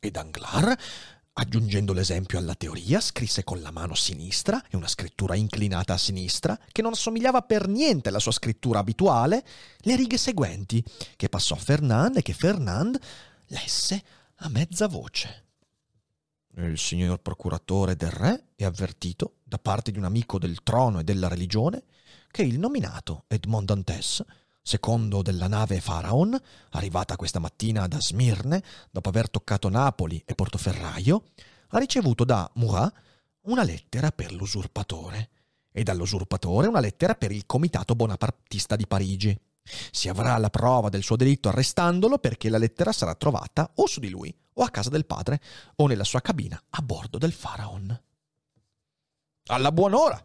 E Danglars, aggiungendo l'esempio alla teoria, scrisse con la mano sinistra e una scrittura inclinata a sinistra, che non assomigliava per niente alla sua scrittura abituale, le righe seguenti, che passò a Fernand e che Fernand lesse a mezza voce. Il signor procuratore del re è avvertito, da parte di un amico del trono e della religione, che il nominato Edmond Dantes secondo della nave Faraon, arrivata questa mattina da Smirne, dopo aver toccato Napoli e Portoferraio, ha ricevuto da Murat una lettera per l'usurpatore e dall'usurpatore una lettera per il comitato bonapartista di Parigi. Si avrà la prova del suo delitto arrestandolo perché la lettera sarà trovata o su di lui o a casa del padre o nella sua cabina a bordo del Faraon. Alla buon'ora!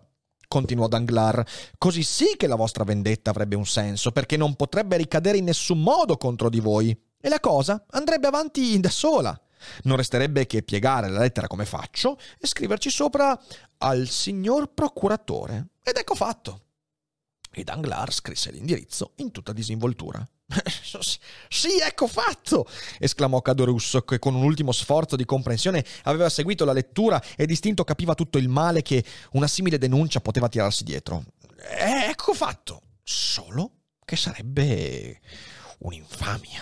Continuò Danglars. Così sì che la vostra vendetta avrebbe un senso, perché non potrebbe ricadere in nessun modo contro di voi. E la cosa andrebbe avanti da sola. Non resterebbe che piegare la lettera come faccio e scriverci sopra al signor procuratore. Ed ecco fatto. E Danglars scrisse l'indirizzo in tutta disinvoltura. sì, ecco fatto! esclamò Cadorusso, che con un ultimo sforzo di comprensione aveva seguito la lettura e distinto capiva tutto il male che una simile denuncia poteva tirarsi dietro. Eh, ecco fatto! Solo che sarebbe un'infamia.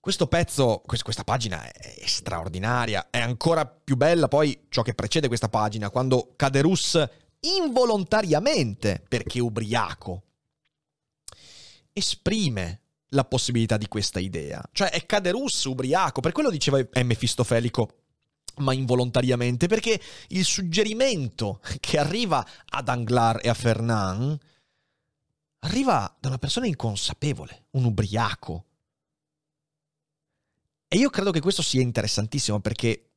Questo pezzo, questa pagina è straordinaria, è ancora più bella poi ciò che precede questa pagina, quando Caderus involontariamente, perché ubriaco, esprime la possibilità di questa idea. Cioè è Caderus ubriaco, per quello diceva M. Mefistofelico, ma involontariamente, perché il suggerimento che arriva ad Anglars e a Fernand arriva da una persona inconsapevole, un ubriaco. E io credo che questo sia interessantissimo perché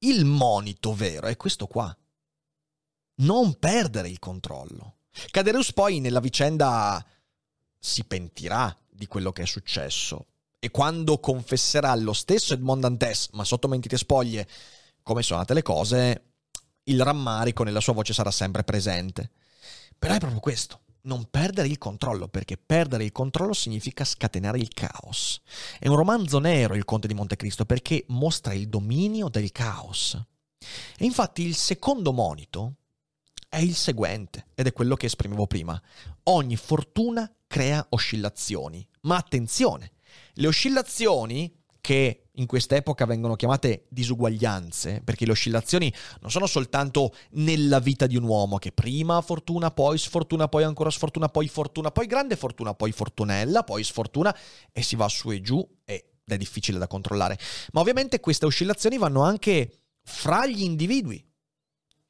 il monito vero è questo qua. Non perdere il controllo. Caderus poi nella vicenda si pentirà di quello che è successo e quando confesserà lo stesso Edmond Dantes, ma sotto mentite spoglie, come sono andate le cose, il rammarico nella sua voce sarà sempre presente. Però è proprio questo, non perdere il controllo, perché perdere il controllo significa scatenare il caos. È un romanzo nero il Conte di Montecristo perché mostra il dominio del caos. E infatti il secondo monito è il seguente, ed è quello che esprimevo prima. Ogni fortuna crea oscillazioni, ma attenzione, le oscillazioni che in quest'epoca vengono chiamate disuguaglianze, perché le oscillazioni non sono soltanto nella vita di un uomo che prima fortuna, poi sfortuna, poi ancora sfortuna, poi fortuna, poi grande fortuna, poi fortunella, poi sfortuna e si va su e giù ed è difficile da controllare. Ma ovviamente queste oscillazioni vanno anche fra gli individui.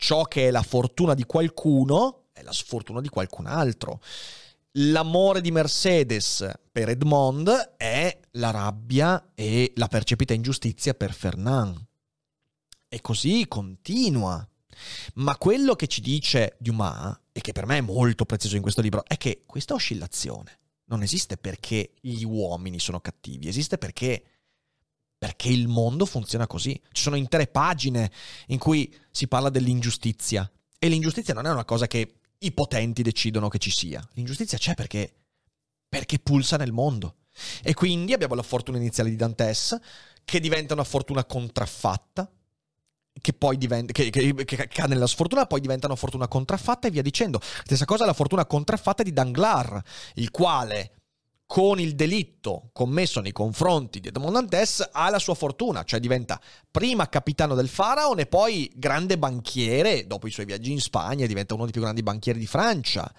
Ciò che è la fortuna di qualcuno è la sfortuna di qualcun altro. L'amore di Mercedes per Edmond è la rabbia e la percepita ingiustizia per Fernand. E così continua. Ma quello che ci dice Dumas, e che per me è molto prezioso in questo libro, è che questa oscillazione non esiste perché gli uomini sono cattivi, esiste perché, perché il mondo funziona così. Ci sono intere pagine in cui si parla dell'ingiustizia. E l'ingiustizia non è una cosa che i potenti decidono che ci sia. L'ingiustizia c'è perché, perché pulsa nel mondo. E quindi abbiamo la fortuna iniziale di Dantes, che diventa una fortuna contraffatta, che poi diventa, che, che, che, cade nella sfortuna, poi diventa una fortuna contraffatta e via dicendo. Stessa cosa la fortuna contraffatta di Danglars, il quale con il delitto commesso nei confronti di Edmond Dantes ha la sua fortuna, cioè diventa prima capitano del Faraon e poi grande banchiere, dopo i suoi viaggi in Spagna diventa uno dei più grandi banchieri di Francia.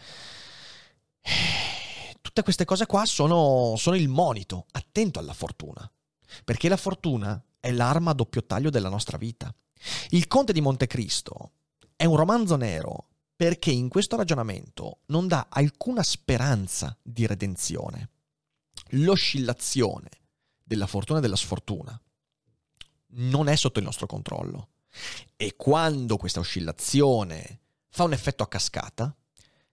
Tutte queste cose qua sono, sono il monito, attento alla fortuna, perché la fortuna è l'arma a doppio taglio della nostra vita. Il Conte di Montecristo è un romanzo nero perché in questo ragionamento non dà alcuna speranza di redenzione l'oscillazione della fortuna e della sfortuna non è sotto il nostro controllo. E quando questa oscillazione fa un effetto a cascata,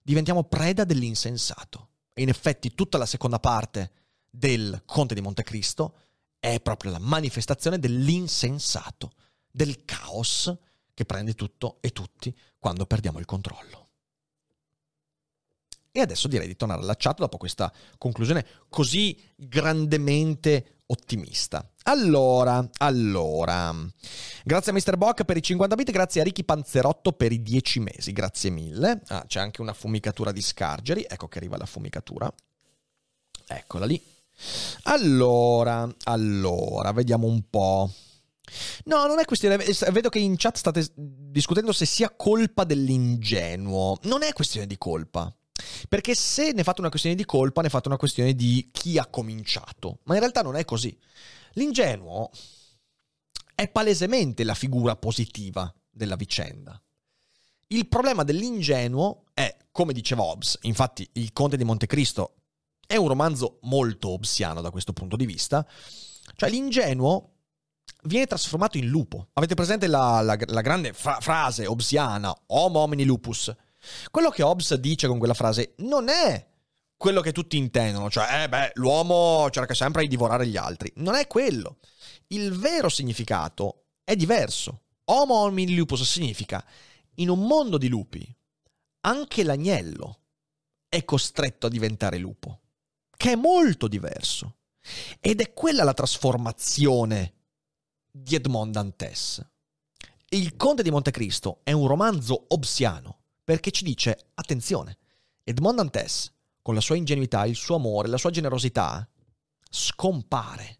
diventiamo preda dell'insensato. E in effetti tutta la seconda parte del Conte di Montecristo è proprio la manifestazione dell'insensato, del caos che prende tutto e tutti quando perdiamo il controllo. E adesso direi di tornare alla chat dopo questa conclusione così grandemente ottimista. Allora, allora, grazie a Mr. Bock per i 50 bit, grazie a Ricky Panzerotto per i 10 mesi, grazie mille. Ah, c'è anche una fumicatura di Scargeri, ecco che arriva la fumicatura. Eccola lì. Allora, allora, vediamo un po'. No, non è questione. Vedo che in chat state discutendo se sia colpa dell'ingenuo. Non è questione di colpa. Perché se ne fate una questione di colpa, ne fate una questione di chi ha cominciato. Ma in realtà non è così. L'ingenuo è palesemente la figura positiva della vicenda. Il problema dell'ingenuo è, come diceva Hobbes, infatti Il Conte di Montecristo è un romanzo molto hobbesiano da questo punto di vista, cioè l'ingenuo viene trasformato in lupo. Avete presente la, la, la grande fra- frase hobbesiana, homo homini lupus? Quello che Hobbes dice con quella frase non è quello che tutti intendono, cioè, eh beh, l'uomo cerca sempre di divorare gli altri. Non è quello. Il vero significato è diverso. Homo homini lupus significa, in un mondo di lupi, anche l'agnello è costretto a diventare lupo, che è molto diverso. Ed è quella la trasformazione di Edmond Dantes. Il Conte di Montecristo è un romanzo obsiano perché ci dice, attenzione, Edmond Dantes, con la sua ingenuità, il suo amore, la sua generosità, scompare.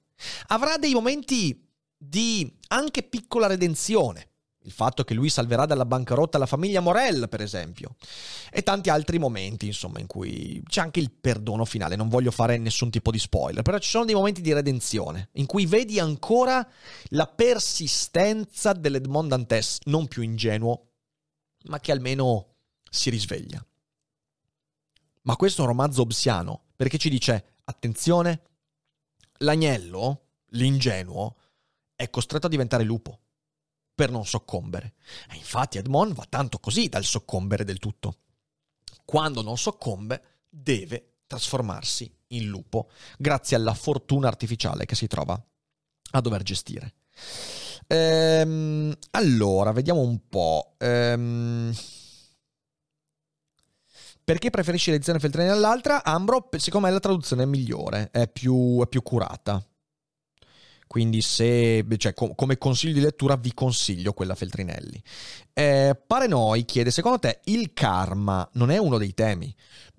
Avrà dei momenti di anche piccola redenzione. Il fatto che lui salverà dalla bancarotta la famiglia Morel, per esempio. E tanti altri momenti, insomma, in cui c'è anche il perdono finale. Non voglio fare nessun tipo di spoiler, però ci sono dei momenti di redenzione, in cui vedi ancora la persistenza dell'Edmond Dantes, non più ingenuo, ma che almeno si risveglia. Ma questo è un romanzo obsiano, perché ci dice, attenzione, l'agnello, l'ingenuo, è costretto a diventare lupo per non soccombere. E infatti Edmond va tanto così dal soccombere del tutto. Quando non soccombe, deve trasformarsi in lupo, grazie alla fortuna artificiale che si trova a dover gestire. Ehm, allora, vediamo un po'. Ehm, perché preferisci l'edizione Feltrinelli all'altra? Ambro, secondo me la traduzione è migliore, è più, è più curata. Quindi se, cioè, com- come consiglio di lettura vi consiglio quella Feltrinelli. Eh, Pare Noi chiede, secondo te il karma non è uno dei temi?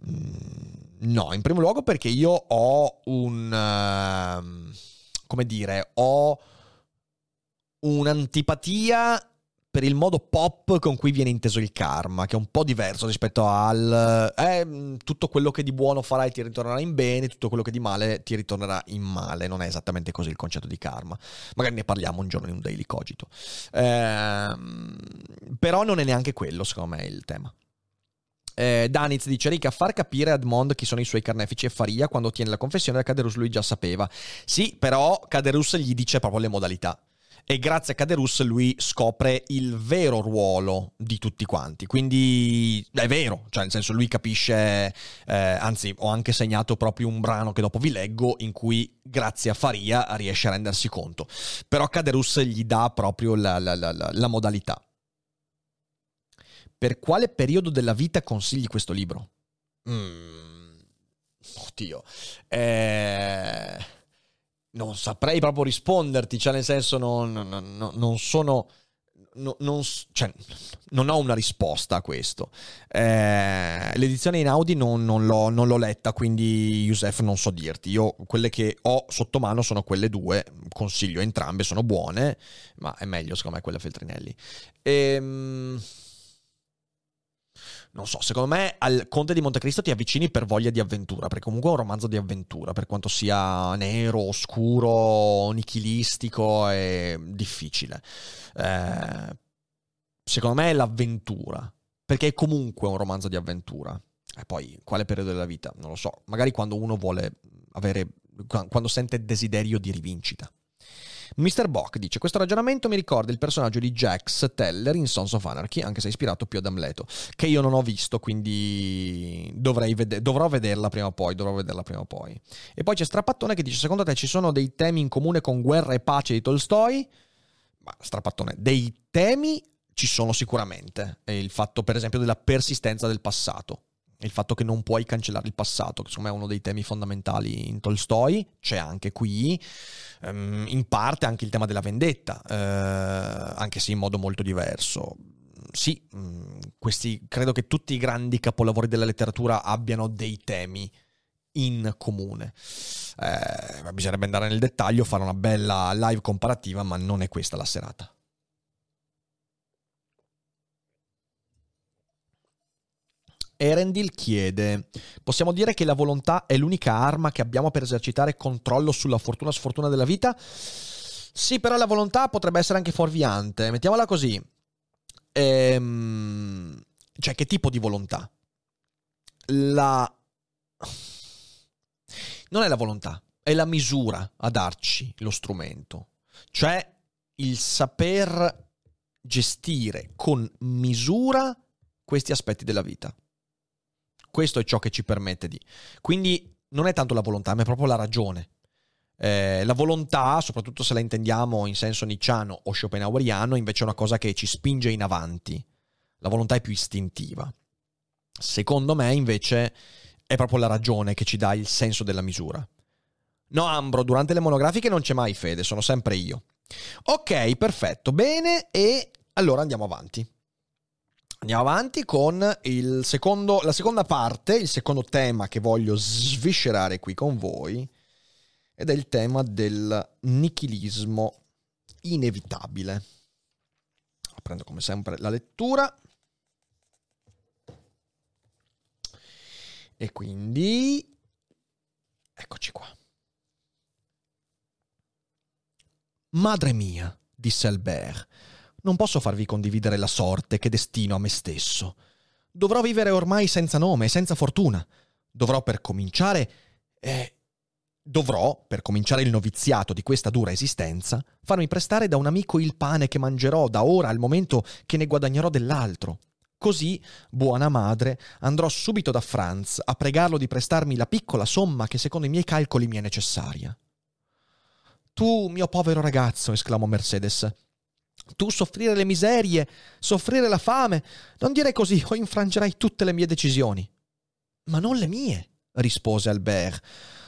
Mm, no, in primo luogo perché io ho un... Uh, come dire, ho un'antipatia per il modo pop con cui viene inteso il karma, che è un po' diverso rispetto al eh, tutto quello che di buono farai ti ritornerà in bene, tutto quello che di male ti ritornerà in male. Non è esattamente così il concetto di karma. Magari ne parliamo un giorno in un daily cogito. Eh, però non è neanche quello, secondo me, il tema. Eh, Daniz dice Rick a far capire a Edmond chi sono i suoi carnefici e Faria quando ottiene la confessione da Caderus lui già sapeva sì però Caderus gli dice proprio le modalità e grazie a Caderus lui scopre il vero ruolo di tutti quanti. Quindi è vero, cioè nel senso lui capisce, eh, anzi ho anche segnato proprio un brano che dopo vi leggo in cui grazie a Faria riesce a rendersi conto. Però Caderus gli dà proprio la, la, la, la modalità. Per quale periodo della vita consigli questo libro? Mm, oddio. Eh non saprei proprio risponderti, cioè nel senso non, non, non sono... No, non, cioè, non, ho una risposta a questo. Eh, l'edizione in Audi non, non, l'ho, non, l'ho, letta, quindi Yusef non so dirti. Io quelle che ho sotto mano sono quelle due, consiglio entrambe, sono buone, ma è meglio secondo me quella Feltrinelli. Ehm non so, secondo me al Conte di Montecristo ti avvicini per voglia di avventura, perché comunque è un romanzo di avventura, per quanto sia nero, oscuro, nichilistico e difficile. Eh, secondo me è l'avventura, perché è comunque un romanzo di avventura. E poi, quale periodo della vita? Non lo so. Magari quando uno vuole avere, quando sente desiderio di rivincita. Mr. Bock dice: Questo ragionamento mi ricorda il personaggio di Jax Teller in Sons of Anarchy, anche se ispirato più ad Amleto, che io non ho visto, quindi vede- dovrò vederla prima o poi. Dovrò vederla prima o poi. E poi c'è Strappattone che dice: Secondo te ci sono dei temi in comune con Guerra e Pace di Tolstoi? Ma Strappattone, dei temi ci sono sicuramente. E il fatto, per esempio, della persistenza del passato il fatto che non puoi cancellare il passato, che secondo me è uno dei temi fondamentali in Tolstoi, c'è anche qui, um, in parte anche il tema della vendetta, uh, anche se in modo molto diverso. Sì, um, questi, credo che tutti i grandi capolavori della letteratura abbiano dei temi in comune. Eh, bisognerebbe andare nel dettaglio, fare una bella live comparativa, ma non è questa la serata. Erendil chiede: Possiamo dire che la volontà è l'unica arma che abbiamo per esercitare controllo sulla fortuna sfortuna della vita? Sì, però la volontà potrebbe essere anche fuorviante. Mettiamola così. Ehm, cioè, che tipo di volontà? La. Non è la volontà, è la misura a darci lo strumento. Cioè, il saper gestire con misura questi aspetti della vita. Questo è ciò che ci permette di. Quindi non è tanto la volontà, ma è proprio la ragione. Eh, la volontà, soprattutto se la intendiamo in senso nicciano o schopenhaueriano, invece è una cosa che ci spinge in avanti. La volontà è più istintiva. Secondo me, invece, è proprio la ragione che ci dà il senso della misura. No, Ambro, durante le monografiche non c'è mai fede, sono sempre io. Ok, perfetto, bene, e allora andiamo avanti. Andiamo avanti con secondo, la seconda parte, il secondo tema che voglio sviscerare qui con voi, ed è il tema del nichilismo inevitabile. Prendo come sempre la lettura. E quindi... Eccoci qua. Madre mia, disse Albert, non posso farvi condividere la sorte che destino a me stesso. Dovrò vivere ormai senza nome e senza fortuna. Dovrò per cominciare... Eh, dovrò, per cominciare il noviziato di questa dura esistenza, farmi prestare da un amico il pane che mangerò da ora al momento che ne guadagnerò dell'altro. Così, buona madre, andrò subito da Franz a pregarlo di prestarmi la piccola somma che secondo i miei calcoli mi è necessaria. Tu, mio povero ragazzo, esclamò Mercedes, tu soffrire le miserie, soffrire la fame, non dire così o infrangerai tutte le mie decisioni. Ma non le mie, rispose Albert.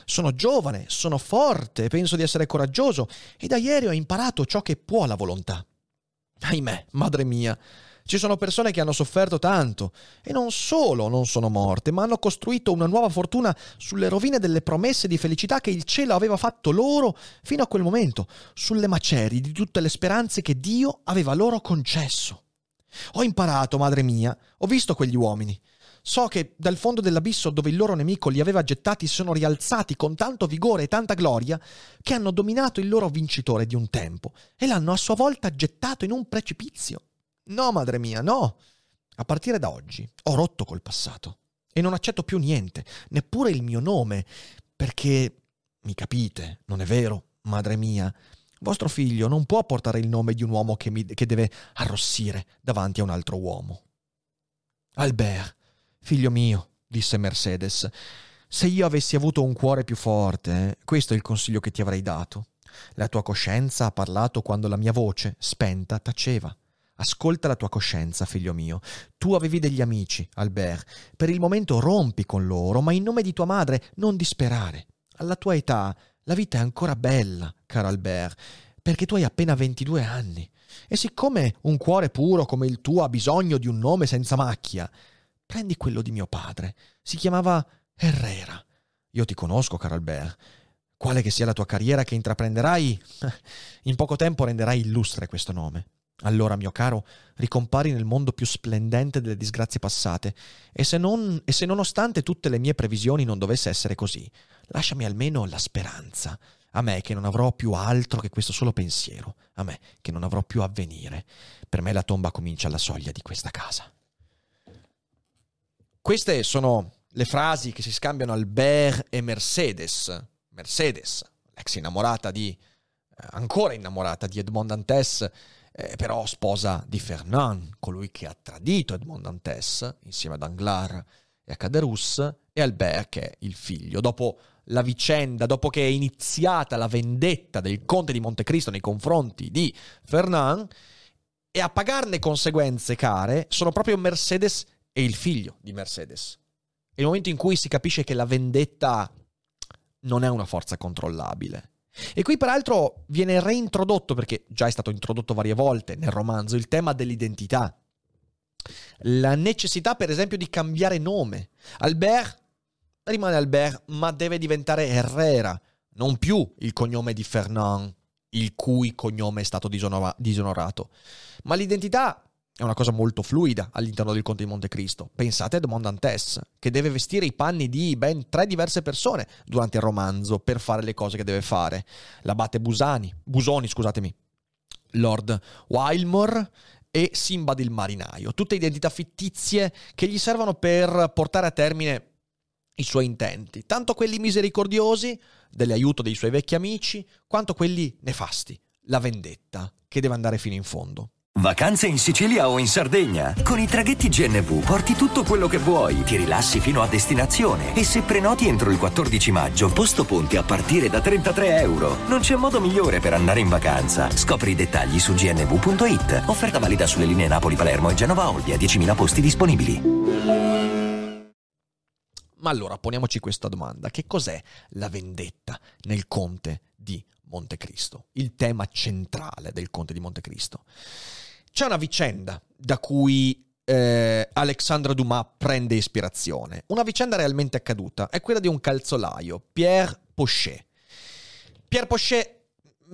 Sono giovane, sono forte, penso di essere coraggioso e da ieri ho imparato ciò che può la volontà. Ahimè, madre mia, ci sono persone che hanno sofferto tanto e non solo non sono morte, ma hanno costruito una nuova fortuna sulle rovine delle promesse di felicità che il cielo aveva fatto loro fino a quel momento, sulle macerie di tutte le speranze che Dio aveva loro concesso. Ho imparato, madre mia, ho visto quegli uomini. So che dal fondo dell'abisso dove il loro nemico li aveva gettati sono rialzati con tanto vigore e tanta gloria che hanno dominato il loro vincitore di un tempo e l'hanno a sua volta gettato in un precipizio. No, madre mia, no. A partire da oggi ho rotto col passato e non accetto più niente, neppure il mio nome, perché, mi capite, non è vero, madre mia, vostro figlio non può portare il nome di un uomo che, mi, che deve arrossire davanti a un altro uomo. Albert, figlio mio, disse Mercedes, se io avessi avuto un cuore più forte, questo è il consiglio che ti avrei dato. La tua coscienza ha parlato quando la mia voce, spenta, taceva. Ascolta la tua coscienza, figlio mio. Tu avevi degli amici, Albert. Per il momento rompi con loro, ma in nome di tua madre non disperare. Alla tua età la vita è ancora bella, caro Albert, perché tu hai appena 22 anni. E siccome un cuore puro come il tuo ha bisogno di un nome senza macchia, prendi quello di mio padre. Si chiamava Herrera. Io ti conosco, caro Albert. Quale che sia la tua carriera che intraprenderai, in poco tempo renderai illustre questo nome. Allora, mio caro, ricompari nel mondo più splendente delle disgrazie passate, e se, non, e se nonostante tutte le mie previsioni non dovesse essere così, lasciami almeno la speranza, a me che non avrò più altro che questo solo pensiero, a me che non avrò più avvenire. Per me la tomba comincia alla soglia di questa casa. Queste sono le frasi che si scambiano Albert e Mercedes. Mercedes, l'ex innamorata di, eh, ancora innamorata di Edmond Dantes, eh, però sposa di Fernand, colui che ha tradito Edmond Dantes insieme ad Anglars e a Caderus, e Albert che è il figlio. Dopo la vicenda, dopo che è iniziata la vendetta del conte di Montecristo nei confronti di Fernand, e a pagarne conseguenze care sono proprio Mercedes e il figlio di Mercedes. È il momento in cui si capisce che la vendetta non è una forza controllabile e qui peraltro viene reintrodotto, perché già è stato introdotto varie volte nel romanzo, il tema dell'identità. La necessità, per esempio, di cambiare nome. Albert rimane Albert, ma deve diventare Herrera, non più il cognome di Fernand, il cui cognome è stato disonorato. Ma l'identità è una cosa molto fluida all'interno del Conte di Montecristo. Pensate a Edmond Dantes, che deve vestire i panni di ben tre diverse persone durante il romanzo per fare le cose che deve fare. L'abate Busani, Busoni, scusatemi, Lord Wildmore e Simbad il marinaio. Tutte identità fittizie che gli servono per portare a termine i suoi intenti, tanto quelli misericordiosi, dell'aiuto dei suoi vecchi amici, quanto quelli nefasti, la vendetta, che deve andare fino in fondo. Vacanze in Sicilia o in Sardegna? Con i traghetti GNV porti tutto quello che vuoi, ti rilassi fino a destinazione e se prenoti entro il 14 maggio, posto ponti a partire da 33 euro. Non c'è modo migliore per andare in vacanza. Scopri i dettagli su gnv.it. Offerta valida sulle linee Napoli-Palermo e Genova-Olbia, 10.000 posti disponibili. Ma allora poniamoci questa domanda: che cos'è la vendetta nel Conte di Montecristo? Il tema centrale del Conte di Montecristo. C'è una vicenda da cui eh, Alexandre Dumas prende ispirazione. Una vicenda realmente accaduta. È quella di un calzolaio, Pierre Pochet. Pierre Pochet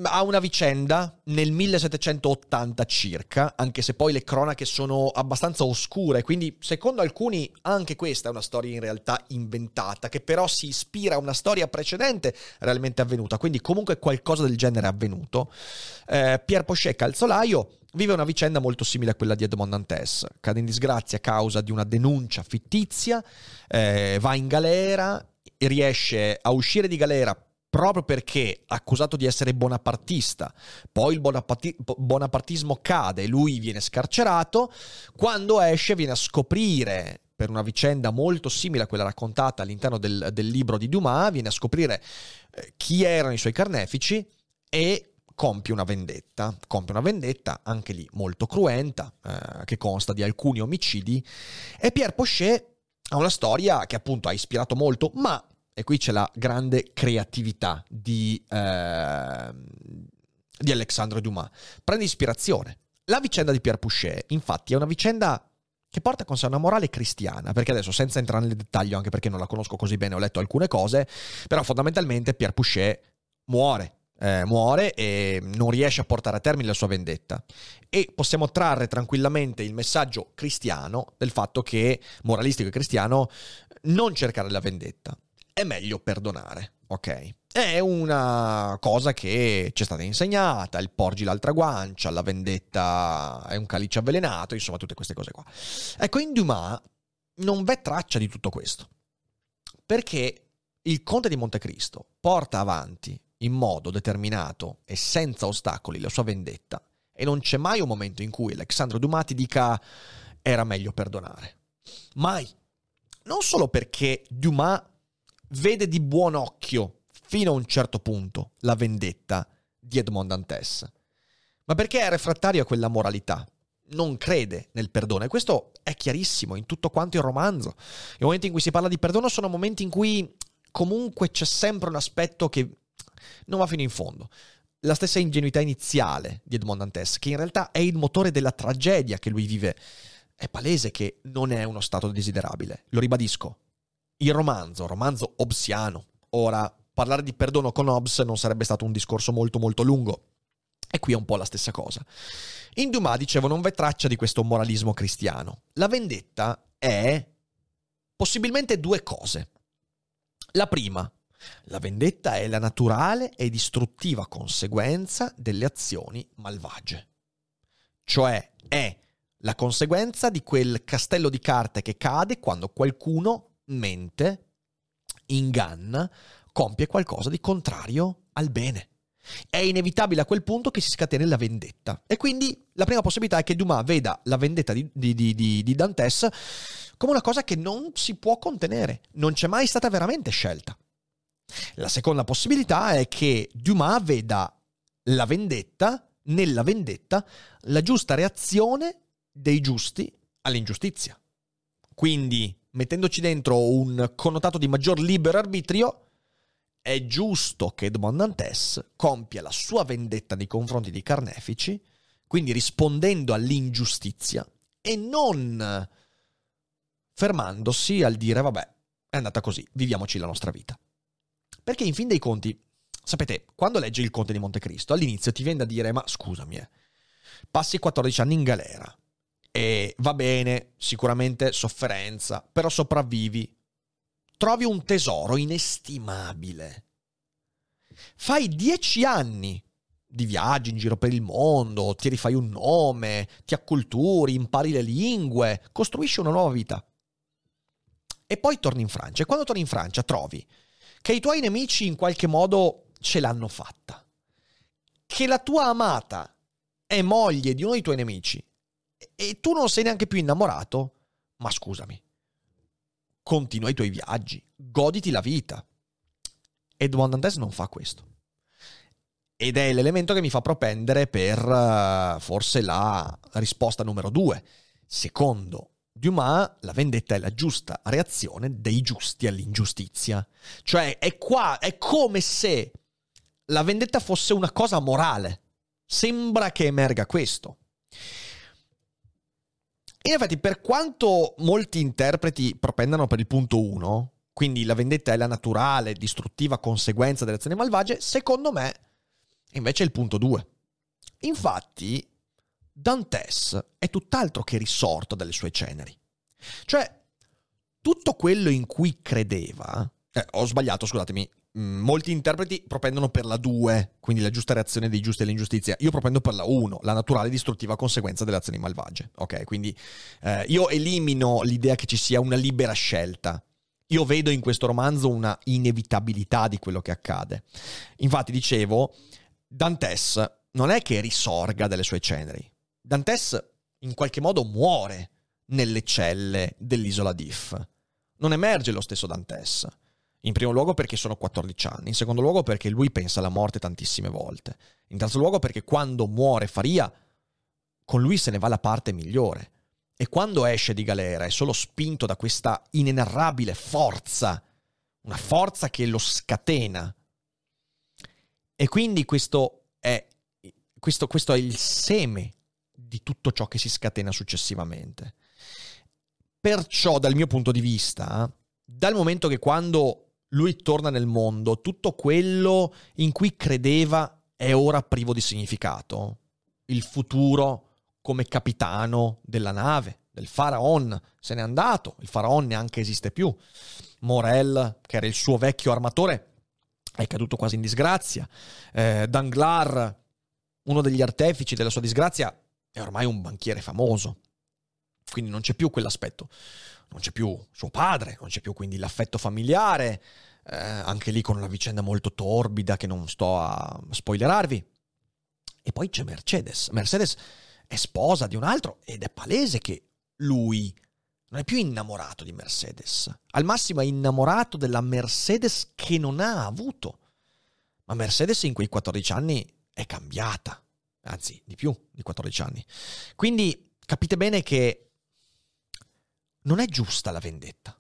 ha una vicenda nel 1780 circa, anche se poi le cronache sono abbastanza oscure, quindi secondo alcuni anche questa è una storia in realtà inventata, che però si ispira a una storia precedente realmente avvenuta, quindi comunque qualcosa del genere è avvenuto. Eh, Pier Pochet, calzolaio, vive una vicenda molto simile a quella di Edmond Dantes, cade in disgrazia a causa di una denuncia fittizia, eh, va in galera, riesce a uscire di galera proprio perché accusato di essere bonapartista, poi il bonaparti- bonapartismo cade e lui viene scarcerato, quando esce viene a scoprire per una vicenda molto simile a quella raccontata all'interno del, del libro di Dumas, viene a scoprire eh, chi erano i suoi carnefici e compie una vendetta, compie una vendetta anche lì molto cruenta, eh, che consta di alcuni omicidi, e Pierre Pochet ha una storia che appunto ha ispirato molto, ma e qui c'è la grande creatività di, eh, di Alexandre Dumas. Prende ispirazione. La vicenda di Pierre Pouchet, infatti, è una vicenda che porta con sé una morale cristiana, perché adesso senza entrare nel dettaglio, anche perché non la conosco così bene, ho letto alcune cose, però fondamentalmente Pierre Pouchet muore, eh, muore e non riesce a portare a termine la sua vendetta. E possiamo trarre tranquillamente il messaggio cristiano del fatto che, moralistico e cristiano, non cercare la vendetta è meglio perdonare, ok? È una cosa che ci è stata insegnata, il porgi l'altra guancia, la vendetta è un calice avvelenato, insomma tutte queste cose qua. Ecco, in Dumas non v'è traccia di tutto questo, perché il conte di Montecristo porta avanti in modo determinato e senza ostacoli la sua vendetta e non c'è mai un momento in cui Alexandro Dumas ti dica era meglio perdonare. Mai. Non solo perché Dumas vede di buon occhio, fino a un certo punto, la vendetta di Edmond Dantes. Ma perché è refrattario a quella moralità? Non crede nel perdono. E questo è chiarissimo in tutto quanto il romanzo. I momenti in cui si parla di perdono sono momenti in cui comunque c'è sempre un aspetto che non va fino in fondo. La stessa ingenuità iniziale di Edmond Dantes, che in realtà è il motore della tragedia che lui vive. È palese che non è uno stato desiderabile. Lo ribadisco, il romanzo, romanzo hobbesiano. Ora, parlare di perdono con Hobbes non sarebbe stato un discorso molto molto lungo. E qui è un po' la stessa cosa. In Dumas, dicevo, non v'è traccia di questo moralismo cristiano. La vendetta è possibilmente due cose. La prima, la vendetta è la naturale e distruttiva conseguenza delle azioni malvagie. Cioè è la conseguenza di quel castello di carte che cade quando qualcuno mente, inganna, compie qualcosa di contrario al bene. È inevitabile a quel punto che si scateni la vendetta. E quindi la prima possibilità è che Dumas veda la vendetta di, di, di, di Dantes come una cosa che non si può contenere, non c'è mai stata veramente scelta. La seconda possibilità è che Dumas veda la vendetta, nella vendetta, la giusta reazione dei giusti all'ingiustizia. Quindi mettendoci dentro un connotato di maggior libero arbitrio, è giusto che Edmond Dantes compia la sua vendetta nei confronti dei carnefici, quindi rispondendo all'ingiustizia e non fermandosi al dire vabbè, è andata così, viviamoci la nostra vita. Perché in fin dei conti, sapete, quando leggi il Conte di Montecristo, all'inizio ti viene da dire ma scusami, eh, passi 14 anni in galera, e va bene, sicuramente sofferenza, però sopravvivi. Trovi un tesoro inestimabile. Fai dieci anni di viaggi in giro per il mondo, ti rifai un nome, ti acculturi, impari le lingue, costruisci una nuova vita. E poi torni in Francia. E quando torni in Francia trovi che i tuoi nemici in qualche modo ce l'hanno fatta. Che la tua amata è moglie di uno dei tuoi nemici e tu non sei neanche più innamorato, ma scusami, continua i tuoi viaggi, goditi la vita. Edmond Dantes non fa questo. Ed è l'elemento che mi fa propendere per uh, forse la risposta numero due. Secondo Dumas, la vendetta è la giusta reazione dei giusti all'ingiustizia. Cioè, è qua, è come se la vendetta fosse una cosa morale. Sembra che emerga questo. In effetti, per quanto molti interpreti propendano per il punto 1, quindi la vendetta è la naturale, distruttiva conseguenza delle azioni malvagie, secondo me invece è il punto 2. Infatti, Dantes è tutt'altro che risorto dalle sue ceneri. Cioè, tutto quello in cui credeva... Eh, ho sbagliato, scusatemi. Mm, molti interpreti propendono per la 2, quindi la giusta reazione dei giusti all'ingiustizia. Io propendo per la 1, la naturale e distruttiva conseguenza delle azioni malvagie. Ok, quindi eh, io elimino l'idea che ci sia una libera scelta. Io vedo in questo romanzo una inevitabilità di quello che accade. Infatti, dicevo, Dantes non è che risorga dalle sue ceneri. Dantes in qualche modo muore nelle celle dell'isola Diff. Non emerge lo stesso Dantes. In primo luogo perché sono 14 anni, in secondo luogo perché lui pensa alla morte tantissime volte, in terzo luogo perché quando muore Faria, con lui se ne va la parte migliore. E quando esce di galera è solo spinto da questa inenarrabile forza, una forza che lo scatena. E quindi questo è, questo, questo è il seme di tutto ciò che si scatena successivamente. Perciò, dal mio punto di vista, dal momento che quando lui torna nel mondo, tutto quello in cui credeva è ora privo di significato. Il futuro come capitano della nave, del faraon, se n'è andato, il faraon neanche esiste più. Morel, che era il suo vecchio armatore, è caduto quasi in disgrazia. Eh, Danglar, uno degli artefici della sua disgrazia, è ormai un banchiere famoso. Quindi non c'è più quell'aspetto non c'è più suo padre, non c'è più quindi l'affetto familiare, eh, anche lì con una vicenda molto torbida che non sto a spoilerarvi. E poi c'è Mercedes. Mercedes è sposa di un altro ed è palese che lui non è più innamorato di Mercedes. Al massimo è innamorato della Mercedes che non ha avuto. Ma Mercedes in quei 14 anni è cambiata, anzi di più di 14 anni. Quindi capite bene che non è giusta la vendetta.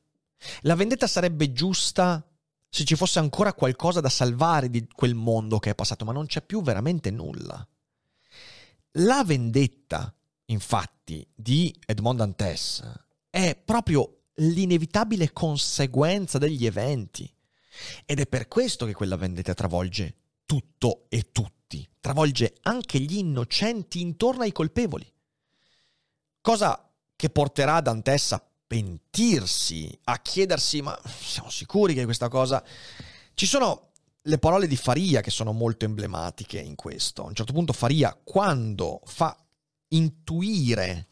La vendetta sarebbe giusta se ci fosse ancora qualcosa da salvare di quel mondo che è passato, ma non c'è più veramente nulla. La vendetta, infatti, di Edmond Dantes è proprio l'inevitabile conseguenza degli eventi. Ed è per questo che quella vendetta travolge tutto e tutti, travolge anche gli innocenti intorno ai colpevoli. Cosa che porterà Dantes a pentirsi, a chiedersi, ma siamo sicuri che questa cosa... Ci sono le parole di Faria che sono molto emblematiche in questo. A un certo punto Faria, quando fa intuire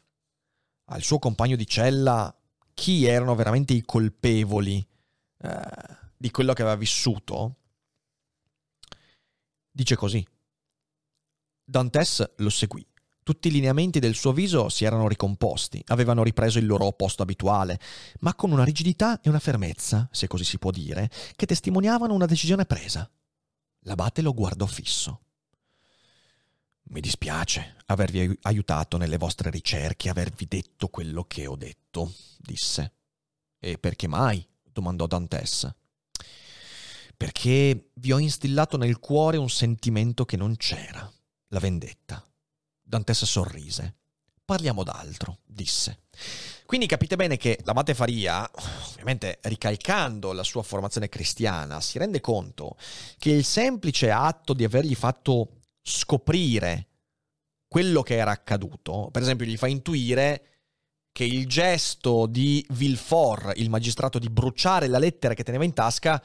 al suo compagno di cella chi erano veramente i colpevoli eh, di quello che aveva vissuto, dice così. Dantes lo seguì tutti i lineamenti del suo viso si erano ricomposti, avevano ripreso il loro posto abituale, ma con una rigidità e una fermezza, se così si può dire, che testimoniavano una decisione presa. L'abate lo guardò fisso. Mi dispiace avervi aiutato nelle vostre ricerche, avervi detto quello che ho detto, disse. E perché mai? domandò Dantes. Perché vi ho instillato nel cuore un sentimento che non c'era, la vendetta. Dantes sorrise. Parliamo d'altro, disse. Quindi capite bene che l'abate Faria, ovviamente ricalcando la sua formazione cristiana, si rende conto che il semplice atto di avergli fatto scoprire quello che era accaduto, per esempio gli fa intuire che il gesto di Villefort, il magistrato, di bruciare la lettera che teneva in tasca,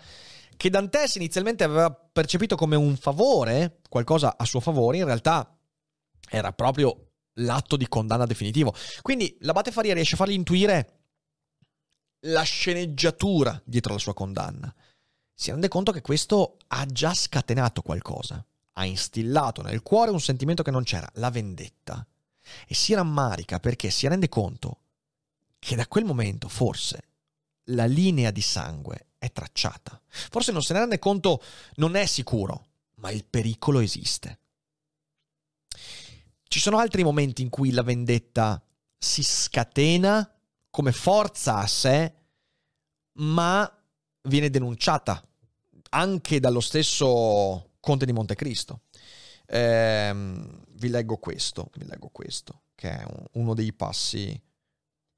che Dantes inizialmente aveva percepito come un favore, qualcosa a suo favore, in realtà era proprio l'atto di condanna definitivo. Quindi l'abate Faria riesce a fargli intuire la sceneggiatura dietro la sua condanna. Si rende conto che questo ha già scatenato qualcosa, ha instillato nel cuore un sentimento che non c'era, la vendetta. E si rammarica perché si rende conto che da quel momento forse la linea di sangue è tracciata. Forse non se ne rende conto, non è sicuro, ma il pericolo esiste. Ci sono altri momenti in cui la vendetta si scatena come forza a sé, ma viene denunciata anche dallo stesso Conte di Montecristo. Eh, vi leggo questo, vi leggo questo, che è uno dei passi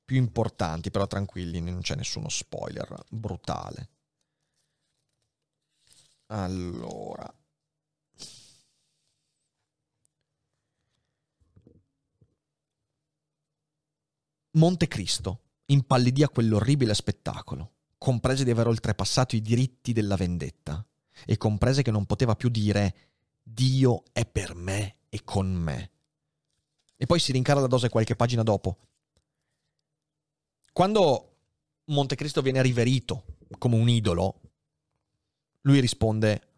più importanti, però tranquilli, non c'è nessuno spoiler brutale. Allora, Montecristo impallidì a quell'orribile spettacolo, comprese di aver oltrepassato i diritti della vendetta e comprese che non poteva più dire Dio è per me e con me. E poi si rincara la dose qualche pagina dopo. Quando Montecristo viene riverito come un idolo, lui risponde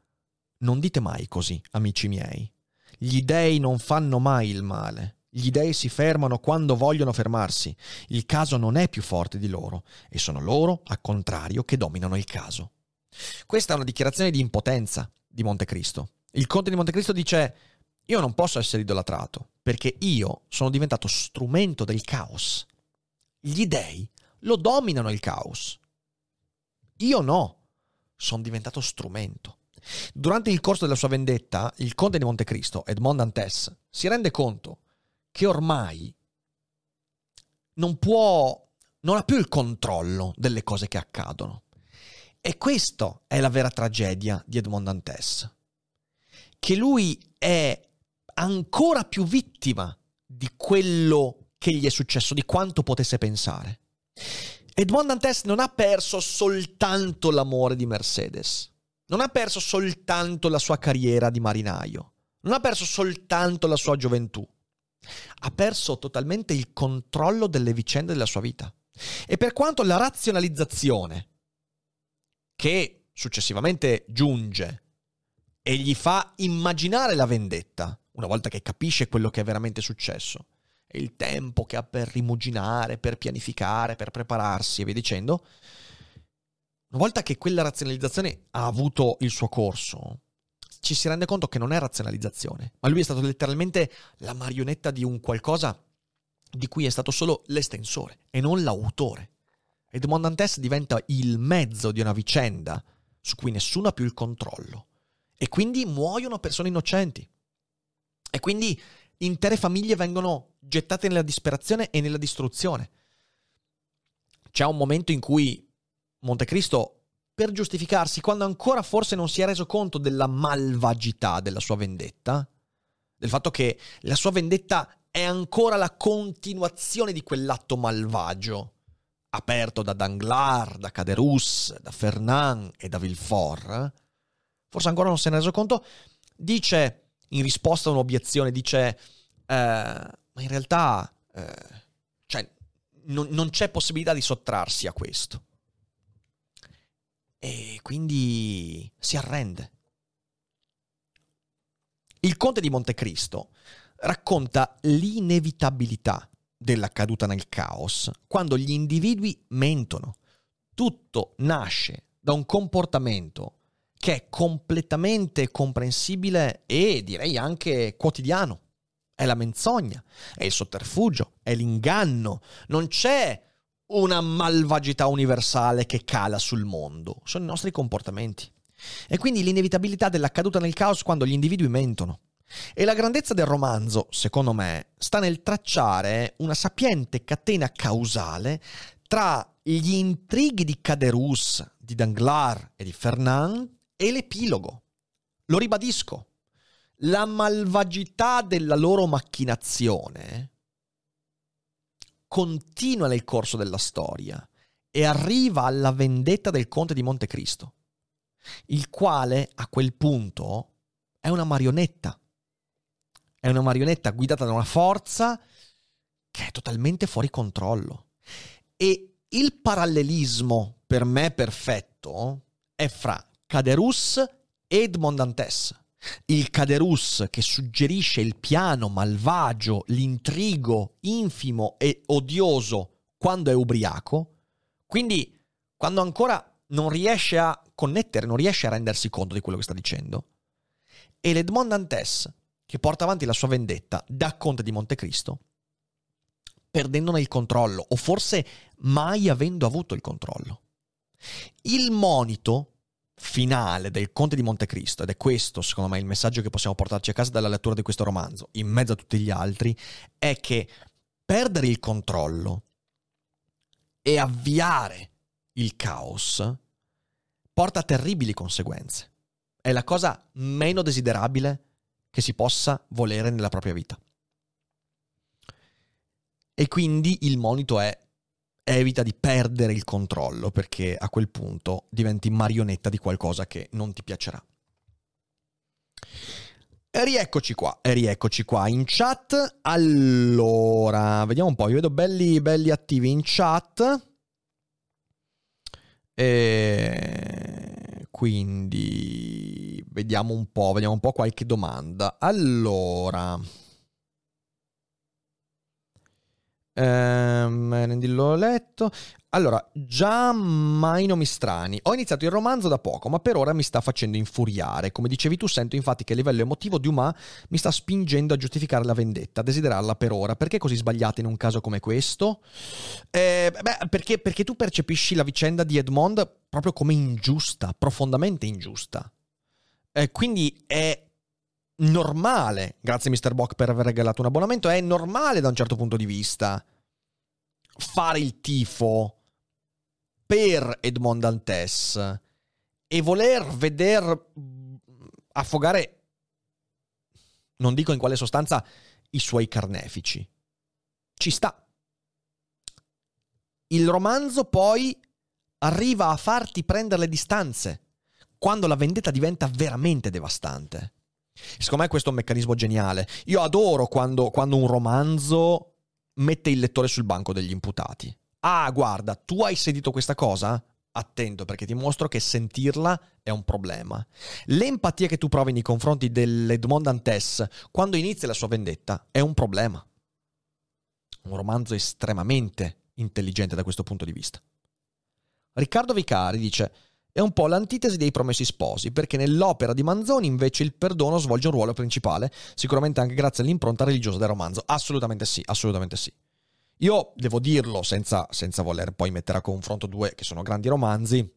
Non dite mai così, amici miei. Gli dei non fanno mai il male. Gli dei si fermano quando vogliono fermarsi. Il caso non è più forte di loro e sono loro, al contrario, che dominano il caso. Questa è una dichiarazione di impotenza di Montecristo. Il conte di Montecristo dice io non posso essere idolatrato perché io sono diventato strumento del caos. Gli dei lo dominano il caos. Io no, sono diventato strumento. Durante il corso della sua vendetta, il conte di Montecristo, Edmond Dantes, si rende conto che ormai non può, non ha più il controllo delle cose che accadono. E questa è la vera tragedia di Edmond Dantes, che lui è ancora più vittima di quello che gli è successo, di quanto potesse pensare. Edmond Dantes non ha perso soltanto l'amore di Mercedes, non ha perso soltanto la sua carriera di marinaio, non ha perso soltanto la sua gioventù, ha perso totalmente il controllo delle vicende della sua vita. E per quanto la razionalizzazione, che successivamente giunge e gli fa immaginare la vendetta, una volta che capisce quello che è veramente successo, e il tempo che ha per rimuginare, per pianificare, per prepararsi e via dicendo, una volta che quella razionalizzazione ha avuto il suo corso, ci si rende conto che non è razionalizzazione, ma lui è stato letteralmente la marionetta di un qualcosa di cui è stato solo l'estensore e non l'autore. Edmond Dantes diventa il mezzo di una vicenda su cui nessuno ha più il controllo. E quindi muoiono persone innocenti. E quindi intere famiglie vengono gettate nella disperazione e nella distruzione. C'è un momento in cui Montecristo per giustificarsi quando ancora forse non si è reso conto della malvagità della sua vendetta, del fatto che la sua vendetta è ancora la continuazione di quell'atto malvagio aperto da Danglars, da Caderus, da Fernand e da Villefort, forse ancora non se ne è reso conto, dice in risposta a un'obiezione, dice, eh, ma in realtà eh, cioè, non, non c'è possibilità di sottrarsi a questo e quindi si arrende. Il conte di Montecristo racconta l'inevitabilità della caduta nel caos quando gli individui mentono. Tutto nasce da un comportamento che è completamente comprensibile e direi anche quotidiano. È la menzogna, è il sotterfugio, è l'inganno. Non c'è una malvagità universale che cala sul mondo, sono i nostri comportamenti. E quindi l'inevitabilità della caduta nel caos quando gli individui mentono. E la grandezza del romanzo, secondo me, sta nel tracciare una sapiente catena causale tra gli intrighi di Caderus, di Danglars e di Fernand e l'epilogo. Lo ribadisco, la malvagità della loro macchinazione continua nel corso della storia e arriva alla vendetta del conte di Montecristo, il quale a quel punto è una marionetta. È una marionetta guidata da una forza che è totalmente fuori controllo. E il parallelismo per me perfetto è fra Caderus e Edmond Dantes. Il Caderus che suggerisce il piano malvagio, l'intrigo infimo e odioso quando è ubriaco, quindi quando ancora non riesce a connettere, non riesce a rendersi conto di quello che sta dicendo, e l'Edmond Dantes che porta avanti la sua vendetta da Conte di Montecristo, perdendone il controllo, o forse mai avendo avuto il controllo. Il monito finale del Conte di Montecristo, ed è questo secondo me il messaggio che possiamo portarci a casa dalla lettura di questo romanzo, in mezzo a tutti gli altri, è che perdere il controllo e avviare il caos porta a terribili conseguenze. È la cosa meno desiderabile che si possa volere nella propria vita. E quindi il monito è evita di perdere il controllo perché a quel punto diventi marionetta di qualcosa che non ti piacerà. E rieccoci qua, e rieccoci qua in chat. Allora, vediamo un po', vi vedo belli, belli attivi in chat. E quindi vediamo un po', vediamo un po' qualche domanda. Allora, Ehm, l'ho letto. Allora, già mai nomi strani. Ho iniziato il romanzo da poco, ma per ora mi sta facendo infuriare. Come dicevi tu, sento infatti che il livello emotivo di Uma mi sta spingendo a giustificare la vendetta, a desiderarla per ora. Perché così sbagliata in un caso come questo? Eh, beh, perché, perché tu percepisci la vicenda di Edmond proprio come ingiusta, profondamente ingiusta. Eh, quindi è normale, grazie Mr. Bock per aver regalato un abbonamento, è normale da un certo punto di vista fare il tifo per Edmond Dantes e voler veder affogare, non dico in quale sostanza, i suoi carnefici. Ci sta. Il romanzo poi arriva a farti prendere le distanze, quando la vendetta diventa veramente devastante. Secondo me questo è un meccanismo geniale. Io adoro quando, quando un romanzo mette il lettore sul banco degli imputati. Ah, guarda, tu hai sentito questa cosa? Attento perché ti mostro che sentirla è un problema. L'empatia che tu provi nei confronti dell'Edmond Dantes quando inizia la sua vendetta è un problema. Un romanzo estremamente intelligente da questo punto di vista. Riccardo Vicari dice è un po' l'antitesi dei Promessi Sposi, perché nell'opera di Manzoni invece il perdono svolge un ruolo principale, sicuramente anche grazie all'impronta religiosa del romanzo. Assolutamente sì, assolutamente sì. Io devo dirlo senza, senza voler poi mettere a confronto due che sono grandi romanzi,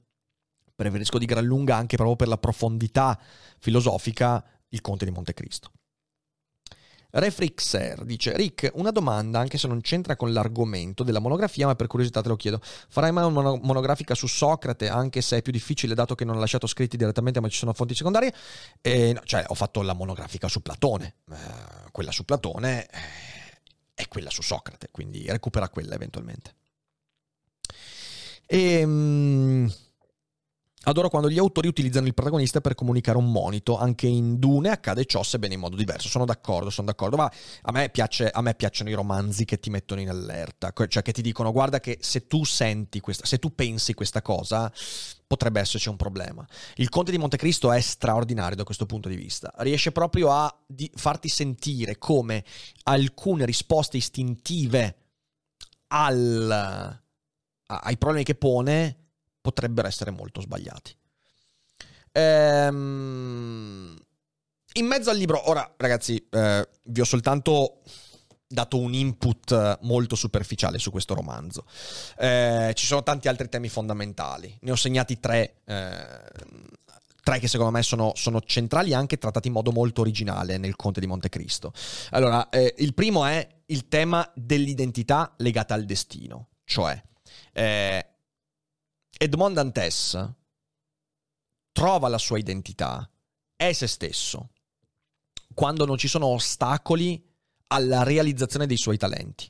preferisco di gran lunga anche proprio per la profondità filosofica il Conte di Montecristo. Refrixer dice: Rick, una domanda, anche se non c'entra con l'argomento della monografia, ma per curiosità te lo chiedo. Farai mai una monografica su Socrate, anche se è più difficile, dato che non ha lasciato scritti direttamente, ma ci sono fonti secondarie? E, no, cioè, ho fatto la monografica su Platone. Eh, quella su Platone eh, è quella su Socrate, quindi recupera quella eventualmente. E. Adoro quando gli autori utilizzano il protagonista per comunicare un monito, anche in Dune accade ciò sebbene in modo diverso. Sono d'accordo, sono d'accordo, ma a me, piace, a me piacciono i romanzi che ti mettono in allerta, cioè che ti dicono guarda che se tu senti questa, se tu pensi questa cosa, potrebbe esserci un problema. Il Conte di Montecristo è straordinario da questo punto di vista, riesce proprio a farti sentire come alcune risposte istintive al, ai problemi che pone potrebbero essere molto sbagliati. Ehm, in mezzo al libro, ora ragazzi, eh, vi ho soltanto dato un input molto superficiale su questo romanzo. Eh, ci sono tanti altri temi fondamentali, ne ho segnati tre. Eh, tre che secondo me sono, sono, centrali e anche trattati in modo molto originale nel Conte di Montecristo. Allora, eh, il primo è il tema dell'identità legata al destino, cioè eh, Edmond Dantes trova la sua identità, è se stesso, quando non ci sono ostacoli alla realizzazione dei suoi talenti.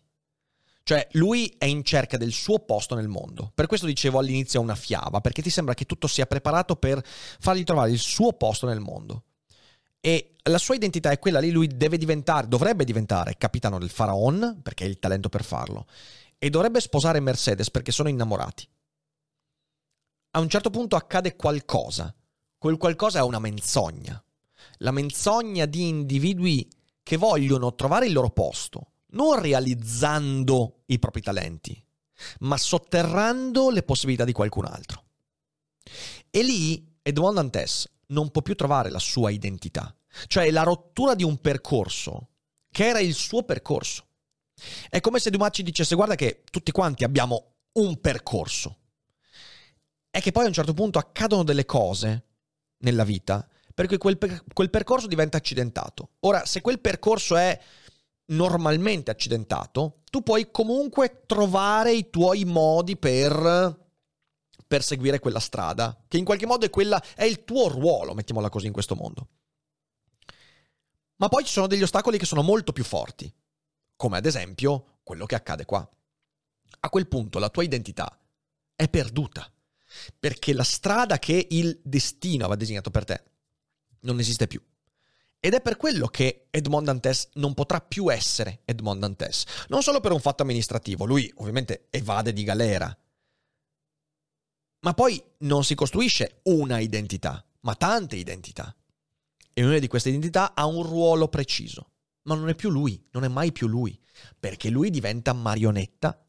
Cioè, lui è in cerca del suo posto nel mondo. Per questo dicevo all'inizio una fiaba, perché ti sembra che tutto sia preparato per fargli trovare il suo posto nel mondo. E la sua identità è quella lì, lui deve diventare, dovrebbe diventare capitano del faraon, perché ha il talento per farlo, e dovrebbe sposare Mercedes perché sono innamorati a un certo punto accade qualcosa. Quel qualcosa è una menzogna. La menzogna di individui che vogliono trovare il loro posto, non realizzando i propri talenti, ma sotterrando le possibilità di qualcun altro. E lì Edmond Dantes non può più trovare la sua identità, cioè la rottura di un percorso che era il suo percorso. È come se Dumas ci dicesse guarda che tutti quanti abbiamo un percorso, è che poi a un certo punto accadono delle cose nella vita perché quel, per- quel percorso diventa accidentato. Ora, se quel percorso è normalmente accidentato, tu puoi comunque trovare i tuoi modi per perseguire quella strada, che in qualche modo è quella è il tuo ruolo, mettiamola così in questo mondo. Ma poi ci sono degli ostacoli che sono molto più forti, come ad esempio quello che accade qua. A quel punto la tua identità è perduta, perché la strada che il destino aveva disegnato per te non esiste più. Ed è per quello che Edmond Dantes non potrà più essere Edmond Dantes. Non solo per un fatto amministrativo, lui ovviamente evade di galera. Ma poi non si costruisce una identità, ma tante identità. E ognuna di queste identità ha un ruolo preciso. Ma non è più lui, non è mai più lui, perché lui diventa marionetta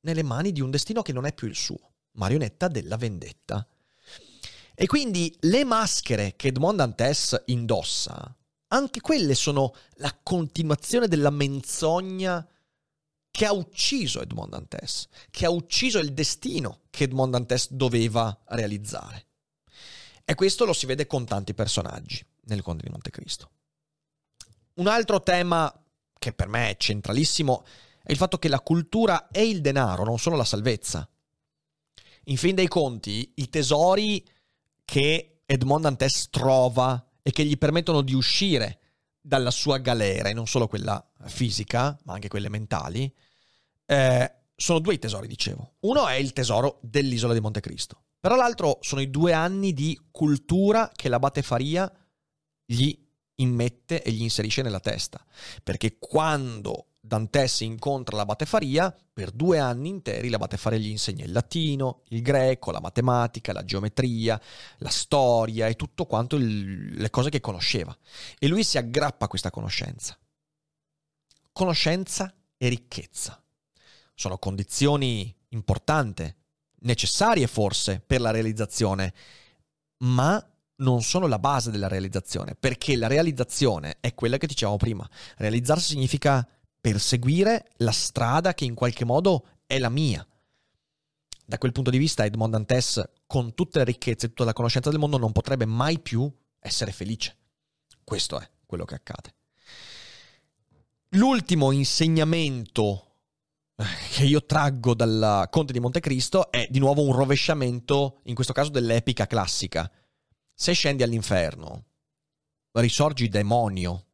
nelle mani di un destino che non è più il suo, marionetta della vendetta. E quindi le maschere che Edmond Dantes indossa, anche quelle sono la continuazione della menzogna che ha ucciso Edmond Dantes, che ha ucciso il destino che Edmond Dantes doveva realizzare. E questo lo si vede con tanti personaggi nel Conte di Montecristo. Un altro tema che per me è centralissimo è il fatto che la cultura e il denaro non sono la salvezza. In fin dei conti, i tesori che Edmond Dantes trova e che gli permettono di uscire dalla sua galera, e non solo quella fisica, ma anche quelle mentali, eh, sono due i tesori, dicevo. Uno è il tesoro dell'isola di Montecristo, però l'altro sono i due anni di cultura che l'abate Faria gli immette e gli inserisce nella testa. Perché quando Dantes incontra l'abate Faria, per due anni interi l'abate Faria gli insegna il latino, il greco, la matematica, la geometria, la storia e tutto quanto il, le cose che conosceva. E lui si aggrappa a questa conoscenza. Conoscenza e ricchezza. Sono condizioni importanti, necessarie forse per la realizzazione, ma non sono la base della realizzazione, perché la realizzazione è quella che dicevamo prima. Realizzarsi significa perseguire la strada che in qualche modo è la mia. Da quel punto di vista Edmond Dantes, con tutte le ricchezze e tutta la conoscenza del mondo, non potrebbe mai più essere felice. Questo è quello che accade. L'ultimo insegnamento eh, che io traggo dal Conte di Montecristo è di nuovo un rovesciamento, in questo caso dell'epica classica. Se scendi all'inferno, risorgi demonio,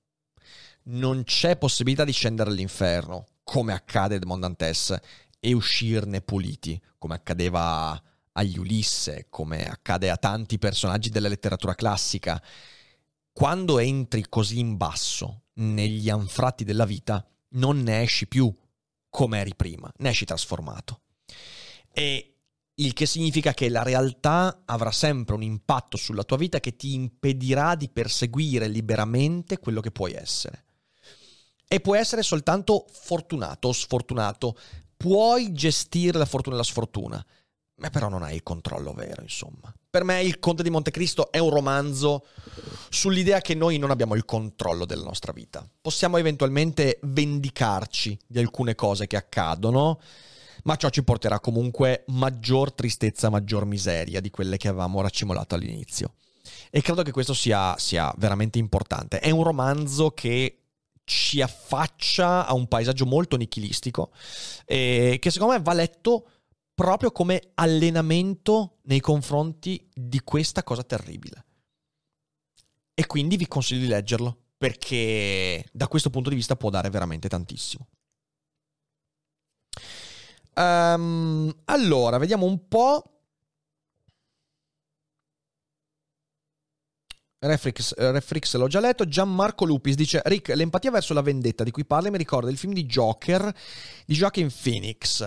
non c'è possibilità di scendere all'inferno, come accade ad Mondantes, e uscirne puliti, come accadeva agli Ulisse, come accade a tanti personaggi della letteratura classica. Quando entri così in basso negli anfratti della vita, non ne esci più come eri prima, ne esci trasformato. E il che significa che la realtà avrà sempre un impatto sulla tua vita che ti impedirà di perseguire liberamente quello che puoi essere. E puoi essere soltanto fortunato o sfortunato. Puoi gestire la fortuna e la sfortuna, ma però non hai il controllo vero, insomma. Per me il Conte di Montecristo è un romanzo sull'idea che noi non abbiamo il controllo della nostra vita. Possiamo eventualmente vendicarci di alcune cose che accadono, ma ciò ci porterà comunque maggior tristezza, maggior miseria di quelle che avevamo racimolato all'inizio. E credo che questo sia, sia veramente importante. È un romanzo che ci affaccia a un paesaggio molto nichilistico e che secondo me va letto proprio come allenamento nei confronti di questa cosa terribile. E quindi vi consiglio di leggerlo perché da questo punto di vista può dare veramente tantissimo. Um, allora, vediamo un po'. Refrix, eh, Refrix l'ho già letto. Gianmarco Lupis dice: Rick, l'empatia verso la vendetta di cui parli mi ricorda il film di Joker di Joaquin Phoenix.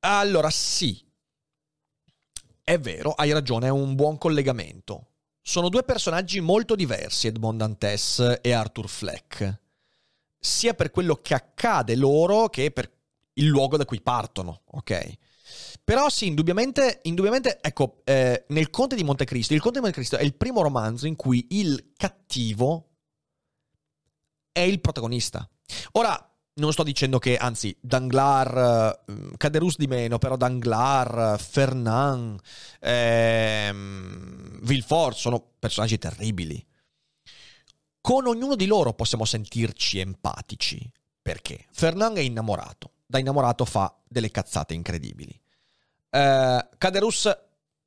Allora, sì, è vero, hai ragione, è un buon collegamento. Sono due personaggi molto diversi, Edmond Dantes e Arthur Fleck, sia per quello che accade loro che per il luogo da cui partono, ok? Però sì, indubbiamente, indubbiamente ecco, eh, nel Conte di Montecristo, il Conte di Montecristo è il primo romanzo in cui il cattivo è il protagonista. Ora, non sto dicendo che, anzi, Danglar, eh, Caderus di meno, però Danglar, Fernand, ehm, Villefort sono personaggi terribili. Con ognuno di loro possiamo sentirci empatici. Perché? Fernand è innamorato. Da innamorato fa delle cazzate incredibili. Eh, Caderus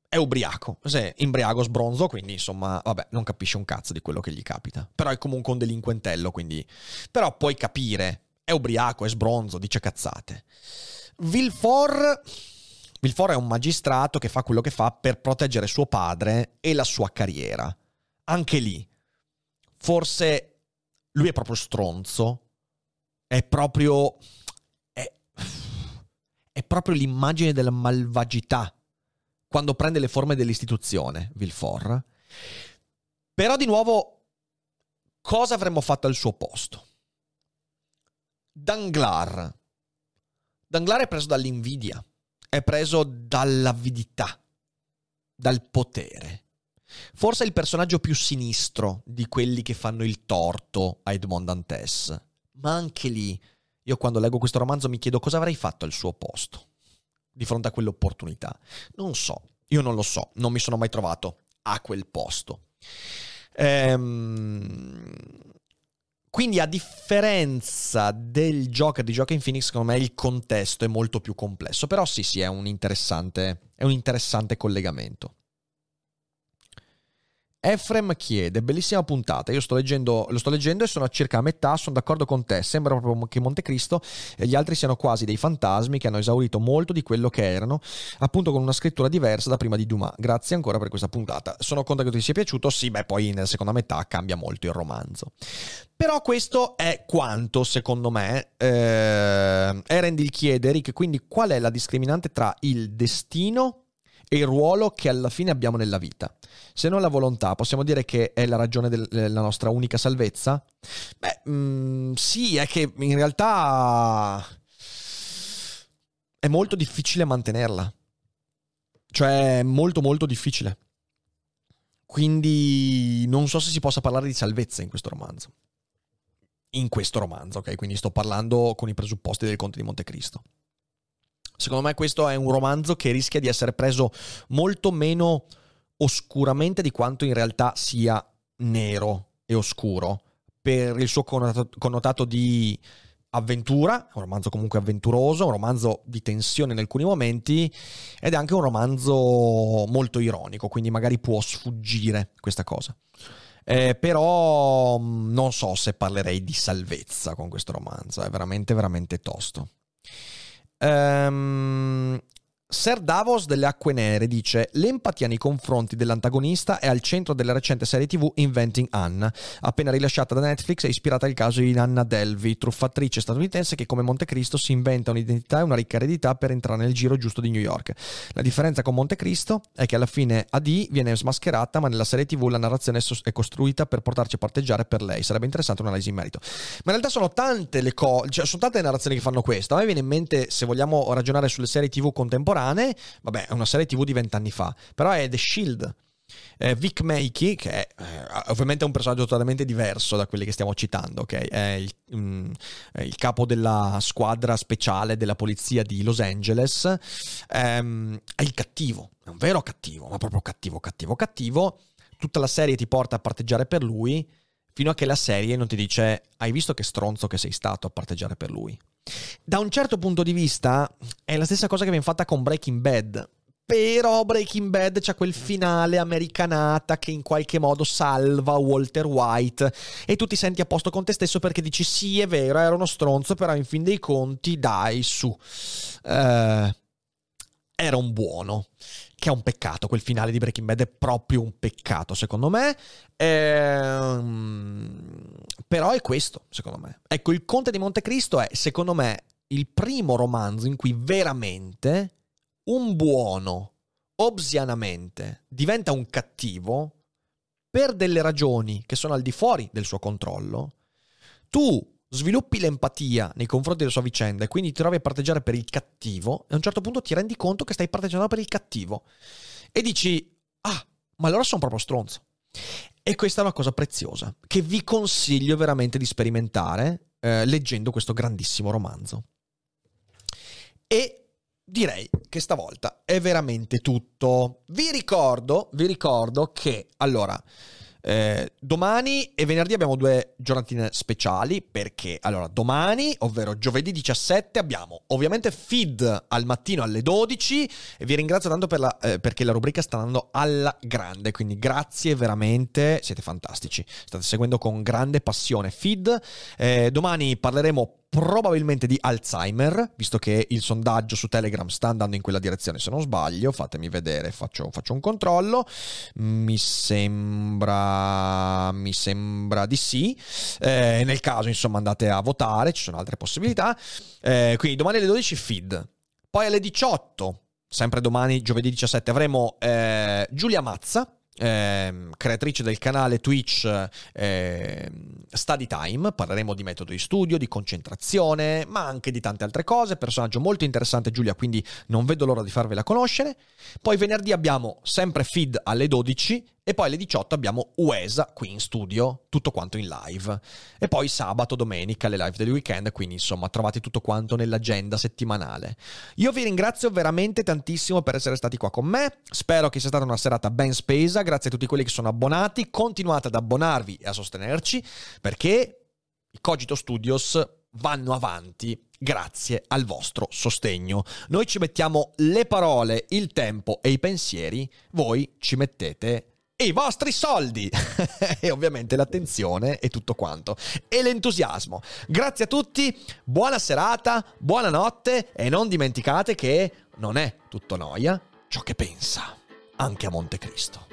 è ubriaco, sì, imbriaco sbronzo, quindi insomma, vabbè, non capisce un cazzo di quello che gli capita. Però è comunque un delinquentello, quindi... Però puoi capire è ubriaco, è sbronzo, dice cazzate. Villefort, Villefort è un magistrato che fa quello che fa per proteggere suo padre e la sua carriera. Anche lì, forse lui è proprio stronzo, è proprio... proprio l'immagine della malvagità quando prende le forme dell'istituzione, Villefort. Però di nuovo, cosa avremmo fatto al suo posto? Danglar. Danglar è preso dall'invidia, è preso dall'avidità, dal potere. Forse è il personaggio più sinistro di quelli che fanno il torto a Edmond Dantes. Ma anche lì, io quando leggo questo romanzo mi chiedo cosa avrei fatto al suo posto, di fronte a quell'opportunità. Non so, io non lo so, non mi sono mai trovato a quel posto. Ehm, quindi a differenza del Joker di Joker in Phoenix, secondo me il contesto è molto più complesso, però sì, sì, è un interessante, è un interessante collegamento. Efrem chiede, bellissima puntata, io sto leggendo, lo sto leggendo e sono a circa a metà, sono d'accordo con te, sembra proprio che Montecristo e gli altri siano quasi dei fantasmi che hanno esaurito molto di quello che erano, appunto con una scrittura diversa da prima di Dumas. Grazie ancora per questa puntata. Sono contento che ti sia piaciuto, sì, beh poi nella seconda metà cambia molto il romanzo. Però questo è quanto, secondo me, eh, Erendil chiede, Rick, quindi qual è la discriminante tra il destino e il ruolo che alla fine abbiamo nella vita? Se non la volontà, possiamo dire che è la ragione della nostra unica salvezza? Beh, mm, sì, è che in realtà è molto difficile mantenerla. Cioè, è molto molto difficile. Quindi non so se si possa parlare di salvezza in questo romanzo. In questo romanzo, ok? Quindi sto parlando con i presupposti del Conte di Montecristo. Secondo me questo è un romanzo che rischia di essere preso molto meno oscuramente di quanto in realtà sia nero e oscuro per il suo connotato di avventura, un romanzo comunque avventuroso, un romanzo di tensione in alcuni momenti ed è anche un romanzo molto ironico, quindi magari può sfuggire questa cosa. Eh, però mm, non so se parlerei di salvezza con questo romanzo, è veramente veramente tosto. Um, Ser Davos delle Acque Nere dice l'empatia nei confronti dell'antagonista è al centro della recente serie tv Inventing Anna, appena rilasciata da Netflix e ispirata al caso di Anna Delvey, truffatrice statunitense che come Montecristo si inventa un'identità e una ricca eredità per entrare nel giro giusto di New York. La differenza con Montecristo è che alla fine AD viene smascherata ma nella serie tv la narrazione è costruita per portarci a parteggiare per lei. Sarebbe interessante un'analisi in merito. Ma in realtà sono tante le cose, cioè sono tante le narrazioni che fanno questo. A me viene in mente, se vogliamo ragionare sulle serie tv contemporanee, contemporanee, vabbè, è una serie TV di vent'anni fa, però è The Shield. Eh, Vic Makey, che è eh, ovviamente un personaggio totalmente diverso da quelli che stiamo citando, ok? È il, um, è il capo della squadra speciale della polizia di Los Angeles, ehm, è il cattivo, è un vero cattivo, ma proprio cattivo, cattivo, cattivo. Tutta la serie ti porta a parteggiare per lui, fino a che la serie non ti dice hai visto che stronzo che sei stato a parteggiare per lui. Da un certo punto di vista è la stessa cosa che viene fatta con Breaking Bad. Però Breaking Bad c'ha quel finale americanata che in qualche modo salva Walter White. E tu ti senti a posto con te stesso perché dici sì è vero era uno stronzo però in fin dei conti dai su. Uh, era un buono che è un peccato. Quel finale di Breaking Bad è proprio un peccato, secondo me. Ehm, però è questo, secondo me. Ecco, il Conte di Montecristo è, secondo me, il primo romanzo in cui veramente un buono, obsianamente, diventa un cattivo per delle ragioni che sono al di fuori del suo controllo. Tu sviluppi l'empatia nei confronti della sua vicenda e quindi ti trovi a parteggiare per il cattivo e a un certo punto ti rendi conto che stai parteggiando per il cattivo e dici, ah, ma allora sono proprio stronzo. E questa è una cosa preziosa che vi consiglio veramente di sperimentare eh, leggendo questo grandissimo romanzo. E direi che stavolta è veramente tutto. Vi ricordo, vi ricordo che allora eh, domani e venerdì abbiamo due giornatine speciali perché allora domani, ovvero giovedì 17, abbiamo ovviamente feed al mattino alle 12 e vi ringrazio tanto per la, eh, perché la rubrica sta andando alla grande, quindi grazie veramente, siete fantastici, state seguendo con grande passione feed. Eh, domani parleremo probabilmente di Alzheimer, visto che il sondaggio su Telegram sta andando in quella direzione, se non sbaglio, fatemi vedere, faccio, faccio un controllo, mi sembra, mi sembra di sì, eh, nel caso insomma andate a votare, ci sono altre possibilità, eh, quindi domani alle 12 feed, poi alle 18, sempre domani giovedì 17 avremo eh, Giulia Mazza, eh, creatrice del canale Twitch eh, Study Time, parleremo di metodo di studio, di concentrazione, ma anche di tante altre cose, personaggio molto interessante Giulia, quindi non vedo l'ora di farvela conoscere. Poi venerdì abbiamo sempre feed alle 12 e poi alle 18 abbiamo UESA qui in studio, tutto quanto in live. E poi sabato, domenica, le live del weekend, quindi insomma trovate tutto quanto nell'agenda settimanale. Io vi ringrazio veramente tantissimo per essere stati qua con me, spero che sia stata una serata ben spesa, grazie a tutti quelli che sono abbonati, continuate ad abbonarvi e a sostenerci perché i Cogito Studios vanno avanti grazie al vostro sostegno. Noi ci mettiamo le parole, il tempo e i pensieri, voi ci mettete i vostri soldi e ovviamente l'attenzione e tutto quanto e l'entusiasmo. Grazie a tutti, buona serata, buonanotte e non dimenticate che non è tutto noia ciò che pensa anche a Montecristo.